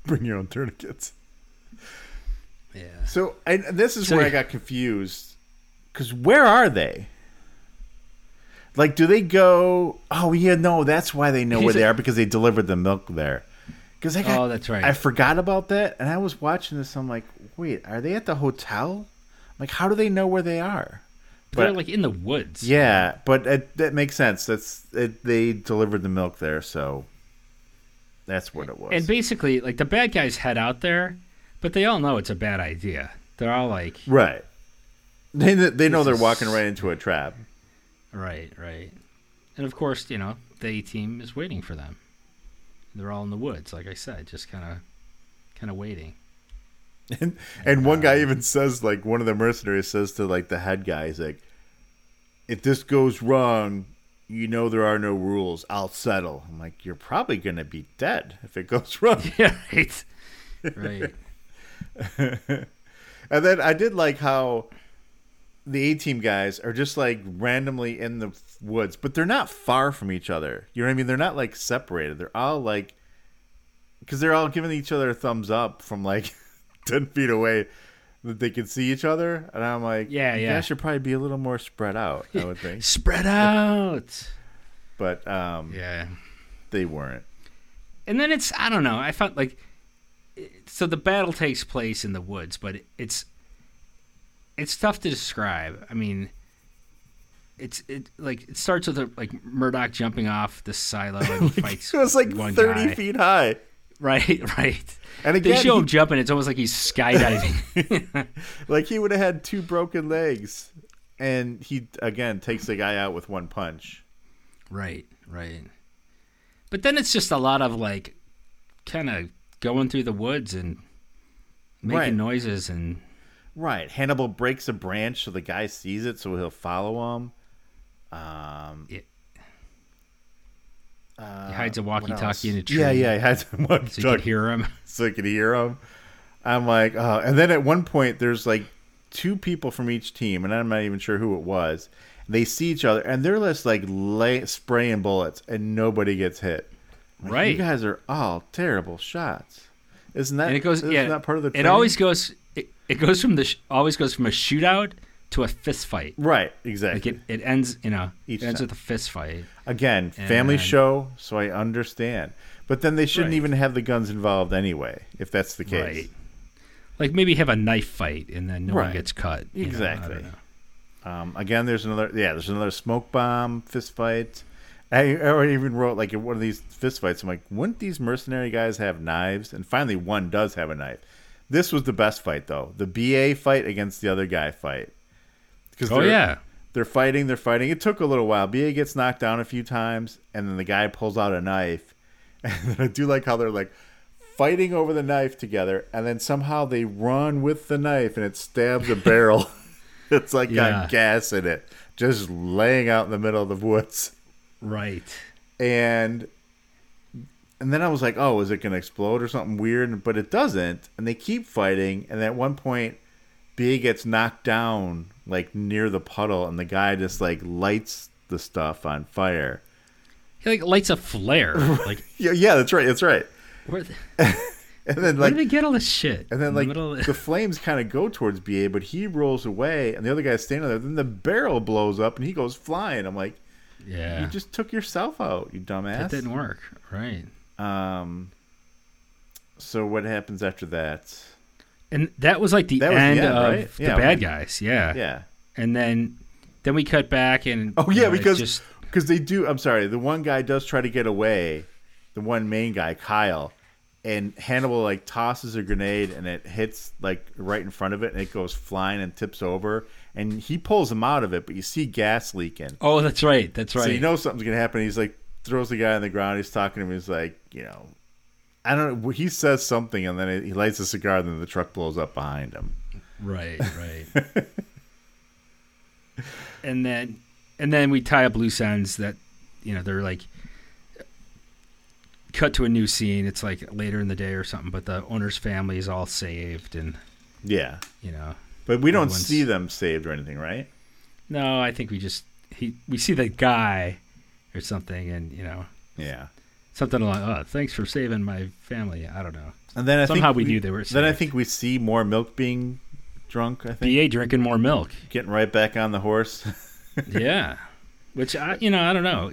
Speaker 4: Bring your own tourniquets.
Speaker 5: yeah,
Speaker 4: So, and this is
Speaker 5: So-
Speaker 4: where I got confused. Because where are they? Like, do they go? Oh, yeah, no, that's why they know
Speaker 5: He's
Speaker 4: where they
Speaker 5: a-
Speaker 4: are because they delivered the milk there. Because I got,
Speaker 5: Oh, that's right.
Speaker 4: I forgot about that, and I was watching this. I'm like, wait, are they at the hotel? Like, how do they know where they are? But, they're
Speaker 5: like in the woods.
Speaker 4: Yeah, but it, that makes sense. That's it, they delivered the milk there, so that's what it was.
Speaker 5: And basically, like the bad guys head out there, But they all know it's a bad idea. They're all like,
Speaker 4: Right. They they know they're walking right into a trap.
Speaker 5: Right, right. And of course, you know, the A team is waiting for them. They're all in the woods, like I said, just kind of, kind of waiting.
Speaker 4: And and one guy um, even says like one of the mercenaries says to like the head guy, he's like, "If this goes wrong, you know there are no rules. I'll settle." I'm like, "You're probably gonna be dead if it goes wrong."
Speaker 5: Yeah, right. Right.
Speaker 4: and then I did like how the A team guys are just like randomly in the woods, but they're not far from each other. You know what I mean? They're not like separated. They're all like, because they're all giving each other a thumbs up from like 10 feet away that they can see each other. And I'm like,
Speaker 5: Yeah,
Speaker 4: you
Speaker 5: yeah.
Speaker 4: guys should probably be a little more spread out, I would think.
Speaker 5: Spread out.
Speaker 4: But um,
Speaker 5: Yeah.
Speaker 4: they weren't.
Speaker 5: and then it's I don't know. I felt like so the battle takes place in the woods, but it's it's tough to describe. I mean, it's it like it starts with a, like Murdock jumping off the silo and fights.
Speaker 4: It was like
Speaker 5: one
Speaker 4: 30
Speaker 5: guy.
Speaker 4: feet high.
Speaker 5: Right, right.
Speaker 4: And again, they
Speaker 5: show
Speaker 4: he-
Speaker 5: him jumping. It's almost like he's skydiving.
Speaker 4: Like he would have had two broken legs. And he, again, takes the guy out with one punch.
Speaker 5: right, right. But then it's just a lot of like kind of going through the woods and making
Speaker 4: Right.
Speaker 5: noises and
Speaker 4: Right. Hannibal breaks a branch so the guy sees it, so he'll follow him. Um,
Speaker 5: he hides a walkie-talkie in a tree.
Speaker 4: yeah, yeah, he hides a
Speaker 5: so you can hear him.
Speaker 4: so he can hear him. I'm like, oh, and then at one point, there's like two people from each team, and I'm not even sure who it was. They see each other, and they're just like lay, spraying bullets, and nobody gets hit. Like,
Speaker 5: Right.
Speaker 4: you guys are all terrible shots. Isn't that?
Speaker 5: and it goes
Speaker 4: isn't
Speaker 5: yeah
Speaker 4: that part of the?
Speaker 5: it always goes it, it goes from the sh- always goes from a shootout to a fist fight
Speaker 4: right.
Speaker 5: like
Speaker 4: Exactly.
Speaker 5: it, it ends you know
Speaker 4: Each
Speaker 5: it ends
Speaker 4: time.
Speaker 5: with a fist fight
Speaker 4: Again, family
Speaker 5: And-
Speaker 4: show, so I understand. But then they shouldn't
Speaker 5: Right.
Speaker 4: even have the guns involved anyway, if that's the case.
Speaker 5: right like maybe have a knife fight and then no one gets cut you know, I
Speaker 4: Exactly.
Speaker 5: know.
Speaker 4: Um, again, there's another. Yeah, there's another smoke bomb fist fight. I, I even wrote like in one of these fist fights. I'm like, wouldn't these mercenary guys have knives? And finally, one does have a knife. This was the best fight though. The BA fight against the other guy fight. Because
Speaker 5: oh yeah
Speaker 4: they're fighting, they're fighting. It took a little while. BA gets knocked down a few times, and then the guy pulls out a knife. And I do like how they're like fighting over the knife together, and then somehow they run with the knife, and it stabs a barrel. it's like
Speaker 5: Yeah.
Speaker 4: got gas in it, just laying out in the middle of the woods.
Speaker 5: right
Speaker 4: And and then I was like, oh, is it gonna explode or something weird? But it doesn't, and they keep fighting. And at one point, BA gets knocked down like near the puddle, and the guy just like lights the stuff on fire.
Speaker 5: he like lights a flare like
Speaker 4: Yeah, yeah, that's right, that's right.
Speaker 5: where, the,
Speaker 4: And then like where
Speaker 5: do they get all this shit
Speaker 4: and then like
Speaker 5: the
Speaker 4: the flames kind of go towards BA, but he rolls away, and the other guy's standing there. Then the barrel blows up, and he goes flying. I'm like,
Speaker 5: yeah
Speaker 4: you just took yourself out, you dumbass.
Speaker 5: that didn't work right
Speaker 4: Um. So what happens after that?
Speaker 5: and that was like the
Speaker 4: That was the
Speaker 5: end,
Speaker 4: end,
Speaker 5: of
Speaker 4: right?
Speaker 5: the
Speaker 4: Yeah,
Speaker 5: bad guys yeah
Speaker 4: Yeah.
Speaker 5: and then then we cut back and
Speaker 4: Oh
Speaker 5: you
Speaker 4: yeah,
Speaker 5: know, it
Speaker 4: because
Speaker 5: just
Speaker 4: because they do. I'm sorry. The one guy does try to get away. The one main guy, Kyle, and Hannibal like tosses a grenade and it hits like right in front of it and it goes flying and tips over and he pulls him out of it, but you see gas leaking.
Speaker 5: oh that's right that's right
Speaker 4: So you know something's gonna happen. He's like throws the guy on the ground. He's talking to him. He's like, you know, I don't know. He says something and then he lights a cigar. And then the truck blows up behind him.
Speaker 5: Right, right. and then and then we tie up loose ends that you know they're like cut to a new scene. It's like later in the day or something, but the owner's family is all saved and
Speaker 4: Yeah,
Speaker 5: you know.
Speaker 4: but we don't see them saved or anything, right?
Speaker 5: No, I think we just he we see the guy or something and you know
Speaker 4: Yeah.
Speaker 5: something like oh thanks for saving my family. I don't know.
Speaker 4: And then I
Speaker 5: Somehow
Speaker 4: think
Speaker 5: we knew they were
Speaker 4: Then I think we see more milk being drunk. I think
Speaker 5: BA drinking more milk.
Speaker 4: getting right back on the horse.
Speaker 5: yeah which i you know i don't know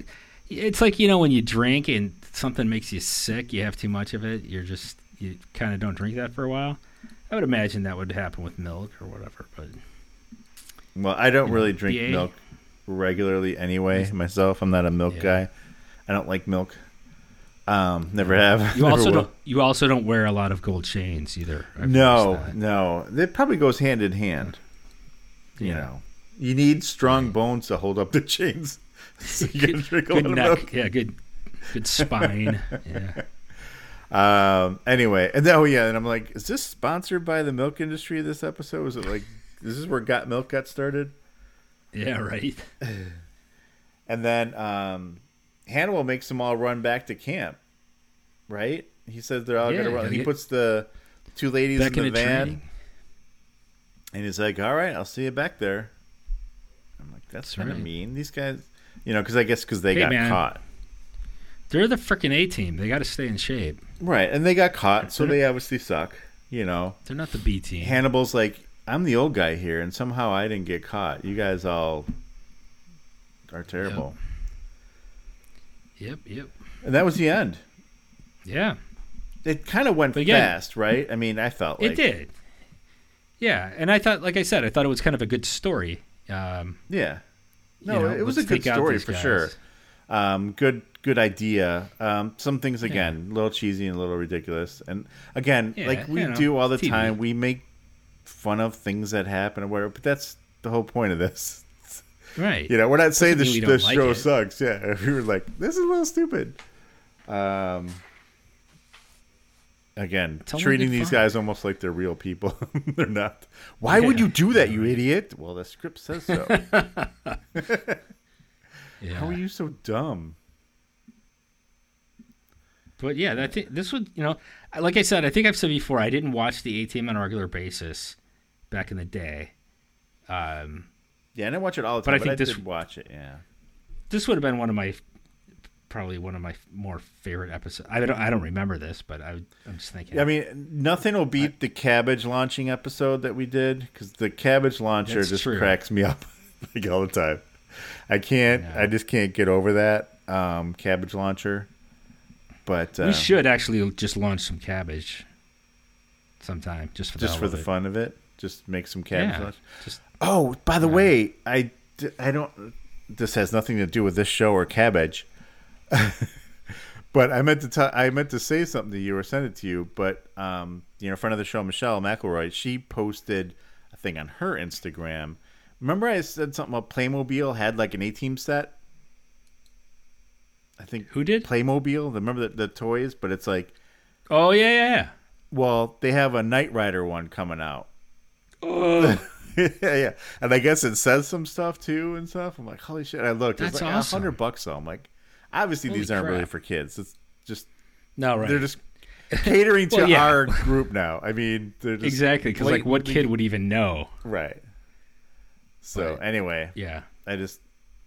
Speaker 5: it's like you know when you drink and something makes you sick you have too much of it you're just you kind of don't drink that for a while i would imagine that would happen with milk or whatever but
Speaker 4: well, I don't
Speaker 5: You know,
Speaker 4: really drink
Speaker 5: BA.
Speaker 4: milk regularly anyway. Myself, I'm not a milk
Speaker 5: Yeah.
Speaker 4: guy. I don't like milk. Um, never have.
Speaker 5: You
Speaker 4: Never
Speaker 5: also
Speaker 4: will.
Speaker 5: don't. You also don't wear a lot of gold chains either. I've
Speaker 4: No, no. It probably goes hand in hand. You know, you need strong bones to hold up the chains. So you can drink a
Speaker 5: Good
Speaker 4: lot of
Speaker 5: neck.
Speaker 4: milk.
Speaker 5: Yeah, good. Good spine. yeah.
Speaker 4: Um. Anyway, and then, oh yeah, and I'm like, is this sponsored by the milk industry? This episode is it like, this is where Got Milk got started?
Speaker 5: Yeah. Right.
Speaker 4: And then um, Hannibal makes them all run back to camp. Right? He says they're all
Speaker 5: Yeah,
Speaker 4: gonna run.
Speaker 5: he'll
Speaker 4: He puts the two ladies in the
Speaker 5: into
Speaker 4: van, and he's like, "All right, I'll see you back there." I'm like, "That's
Speaker 5: That's
Speaker 4: kind of
Speaker 5: right.
Speaker 4: mean." These guys, you know, because I guess because they
Speaker 5: Hey,
Speaker 4: got
Speaker 5: man.
Speaker 4: caught.
Speaker 5: They're the freaking A team. They got to stay in shape.
Speaker 4: Right, and they got caught, so they obviously suck. You know,
Speaker 5: They're not the B team.
Speaker 4: Hannibal's like, I'm the old guy here, and somehow I didn't get caught. You guys all are terrible.
Speaker 5: Yep. Yep.
Speaker 4: And that was the end.
Speaker 5: Yeah.
Speaker 4: It kind of went
Speaker 5: again-
Speaker 4: fast, right? I mean, I felt like
Speaker 5: It did. Yeah, and I thought, like I said, I thought it was kind of a good story. Um,
Speaker 4: Yeah.
Speaker 5: you
Speaker 4: No,
Speaker 5: know,
Speaker 4: it was a good story for
Speaker 5: guys.
Speaker 4: sure. Um, good, good idea. Um, some things again, a little cheesy and a little ridiculous. And again,
Speaker 5: Yeah,
Speaker 4: like we
Speaker 5: you know,
Speaker 4: do all the
Speaker 5: TV.
Speaker 4: time, we make fun of things that happen or whatever. But that's the whole point of this.
Speaker 5: Right.
Speaker 4: You know, we're not saying the,
Speaker 5: Doesn't
Speaker 4: sh-
Speaker 5: mean we
Speaker 4: the
Speaker 5: like
Speaker 4: show
Speaker 5: it.
Speaker 4: sucks. Yeah, we were like, this is a little stupid. Um, again,
Speaker 5: Tell
Speaker 4: treating these
Speaker 5: fun.
Speaker 4: guys almost like they're real people. they're not. Why would you do that, you idiot? Well, the script says so.
Speaker 5: yeah.
Speaker 4: How are you so dumb?
Speaker 5: But yeah, I think this would, you know, like I said, I think I've said before, I didn't watch the A Team on a regular basis back in the day. Um,
Speaker 4: Yeah, I didn't watch it all the time, But
Speaker 5: I
Speaker 4: but
Speaker 5: think
Speaker 4: I,
Speaker 5: this-
Speaker 4: watch it. Yeah.
Speaker 5: this would have been one of my, probably one of my more favorite episodes. I don't, I don't remember this, but I, I'm just thinking.
Speaker 4: I mean, nothing will beat the cabbage launching episode that we did because the cabbage launcher just
Speaker 5: true.
Speaker 4: cracks me up like all the time. I can't. I just can't get over that um, cabbage launcher. But uh,
Speaker 5: we should actually just launch some cabbage sometime, just for the
Speaker 4: just
Speaker 5: hell
Speaker 4: for the
Speaker 5: it.
Speaker 4: fun of it, just make some cabbage
Speaker 5: Yeah, just
Speaker 4: Oh, by the way, I I don't. This has nothing to do with this show or cabbage. but I meant to tell. I meant to say something to you or send it to you. But um, you know, friend of the show, Michelle McElroy, she posted a thing on her Instagram. Remember, I said something about Playmobil had like an A Team set. I think
Speaker 5: who did
Speaker 4: Playmobil? Remember the, the toys? But it's like,
Speaker 5: Oh yeah, yeah, yeah.
Speaker 4: well, they have a Knight Rider one coming out.
Speaker 5: Oh.
Speaker 4: yeah, yeah, and I guess it says some stuff too and stuff. I'm like, holy shit! I looked. It's like a
Speaker 5: awesome.
Speaker 4: hundred bucks though. I'm like, obviously
Speaker 5: Holy
Speaker 4: these aren't really for kids. It's just
Speaker 5: No, right.
Speaker 4: they're just catering to
Speaker 5: yeah.
Speaker 4: our group now. I mean, they're just
Speaker 5: exactly because like what kid would even know?
Speaker 4: right? So
Speaker 5: But,
Speaker 4: anyway,
Speaker 5: Yeah.
Speaker 4: I just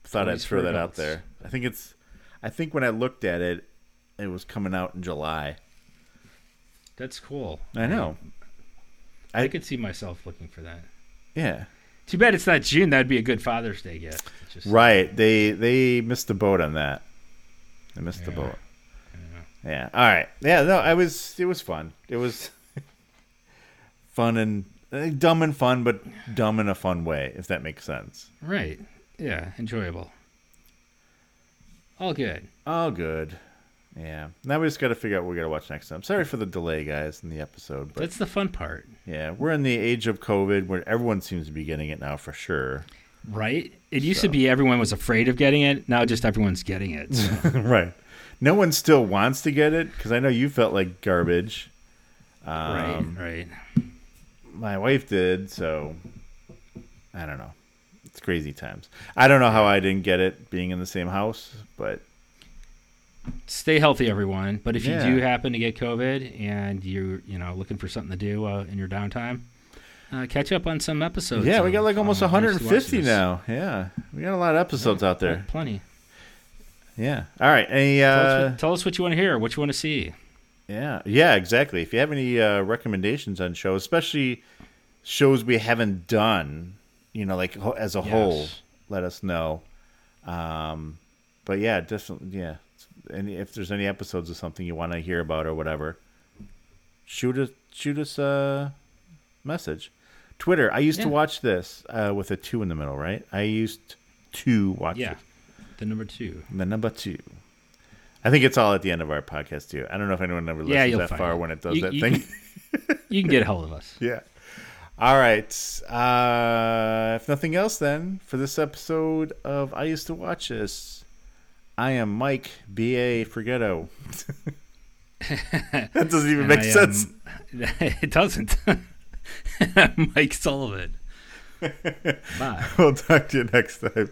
Speaker 4: thought I'd throw that out there. I think it's, I think when I looked at it, it was coming out in July.
Speaker 5: That's cool.
Speaker 4: I know.
Speaker 5: I, could see myself looking for that.
Speaker 4: Yeah.
Speaker 5: Too bad it's not June. That'd be a good Father's Day gift. Just,
Speaker 4: Right. They they missed the boat on that. They missed the
Speaker 5: Yeah.
Speaker 4: boat. Yeah. All right. Yeah. No, I was. It was fun. It was fun and uh, dumb and fun, but dumb in a fun way, if that makes sense.
Speaker 5: Right. Yeah. Enjoyable. All good.
Speaker 4: All good. Yeah. Now we just got to figure out what we got to watch next time. Sorry for the delay, guys, in the episode, but
Speaker 5: That's the fun part,
Speaker 4: yeah, we're in the age of COVID where everyone seems to be getting it now for sure.
Speaker 5: right? It used to be everyone was afraid of getting it. Now just everyone's getting it. so.
Speaker 4: right. No one still wants to get it because I know you felt like garbage.
Speaker 5: right.
Speaker 4: Um,
Speaker 5: Right.
Speaker 4: my wife did, so I don't know. It's crazy times. I don't know how I didn't get it being in the same house, but
Speaker 5: Stay healthy, everyone. But if
Speaker 4: Yeah.
Speaker 5: you do happen to get COVID and you're, you know, looking for something to do uh, in your downtime, uh, catch up on some episodes.
Speaker 4: yeah, we got like almost
Speaker 5: uh, Mostly
Speaker 4: 150 now. Yeah, we got a lot of episodes out there.
Speaker 5: Plenty.
Speaker 4: Yeah. All right. Any
Speaker 5: Tell, us
Speaker 4: uh,
Speaker 5: what, tell us what you want to hear, what you want to see.
Speaker 4: yeah, yeah, exactly. If you have any uh, recommendations on shows, especially shows we haven't done, you know, like as a whole, let us know. Um, but yeah, definitely, yeah. And if there's any episodes of something you want to hear about or whatever, shoot us shoot us a message. Twitter. I used to watch this uh, with a two in the middle, right? I used to watch
Speaker 5: Yeah.
Speaker 4: it.
Speaker 5: The number two.
Speaker 4: The number two. I think it's all at the end of our podcast too. I don't know if anyone ever listens
Speaker 5: Yeah,
Speaker 4: that far
Speaker 5: it.
Speaker 4: when it does
Speaker 5: You-
Speaker 4: that
Speaker 5: you
Speaker 4: thing.
Speaker 5: You can get a hold of us.
Speaker 4: yeah. All right. Uh, if nothing else, then for this episode of I used to watch this, I am Mike B A Forgetto. that doesn't even
Speaker 5: And
Speaker 4: make
Speaker 5: I,
Speaker 4: sense.
Speaker 5: um, it doesn't. Mike Sullivan. Bye.
Speaker 4: we'll talk to you next time.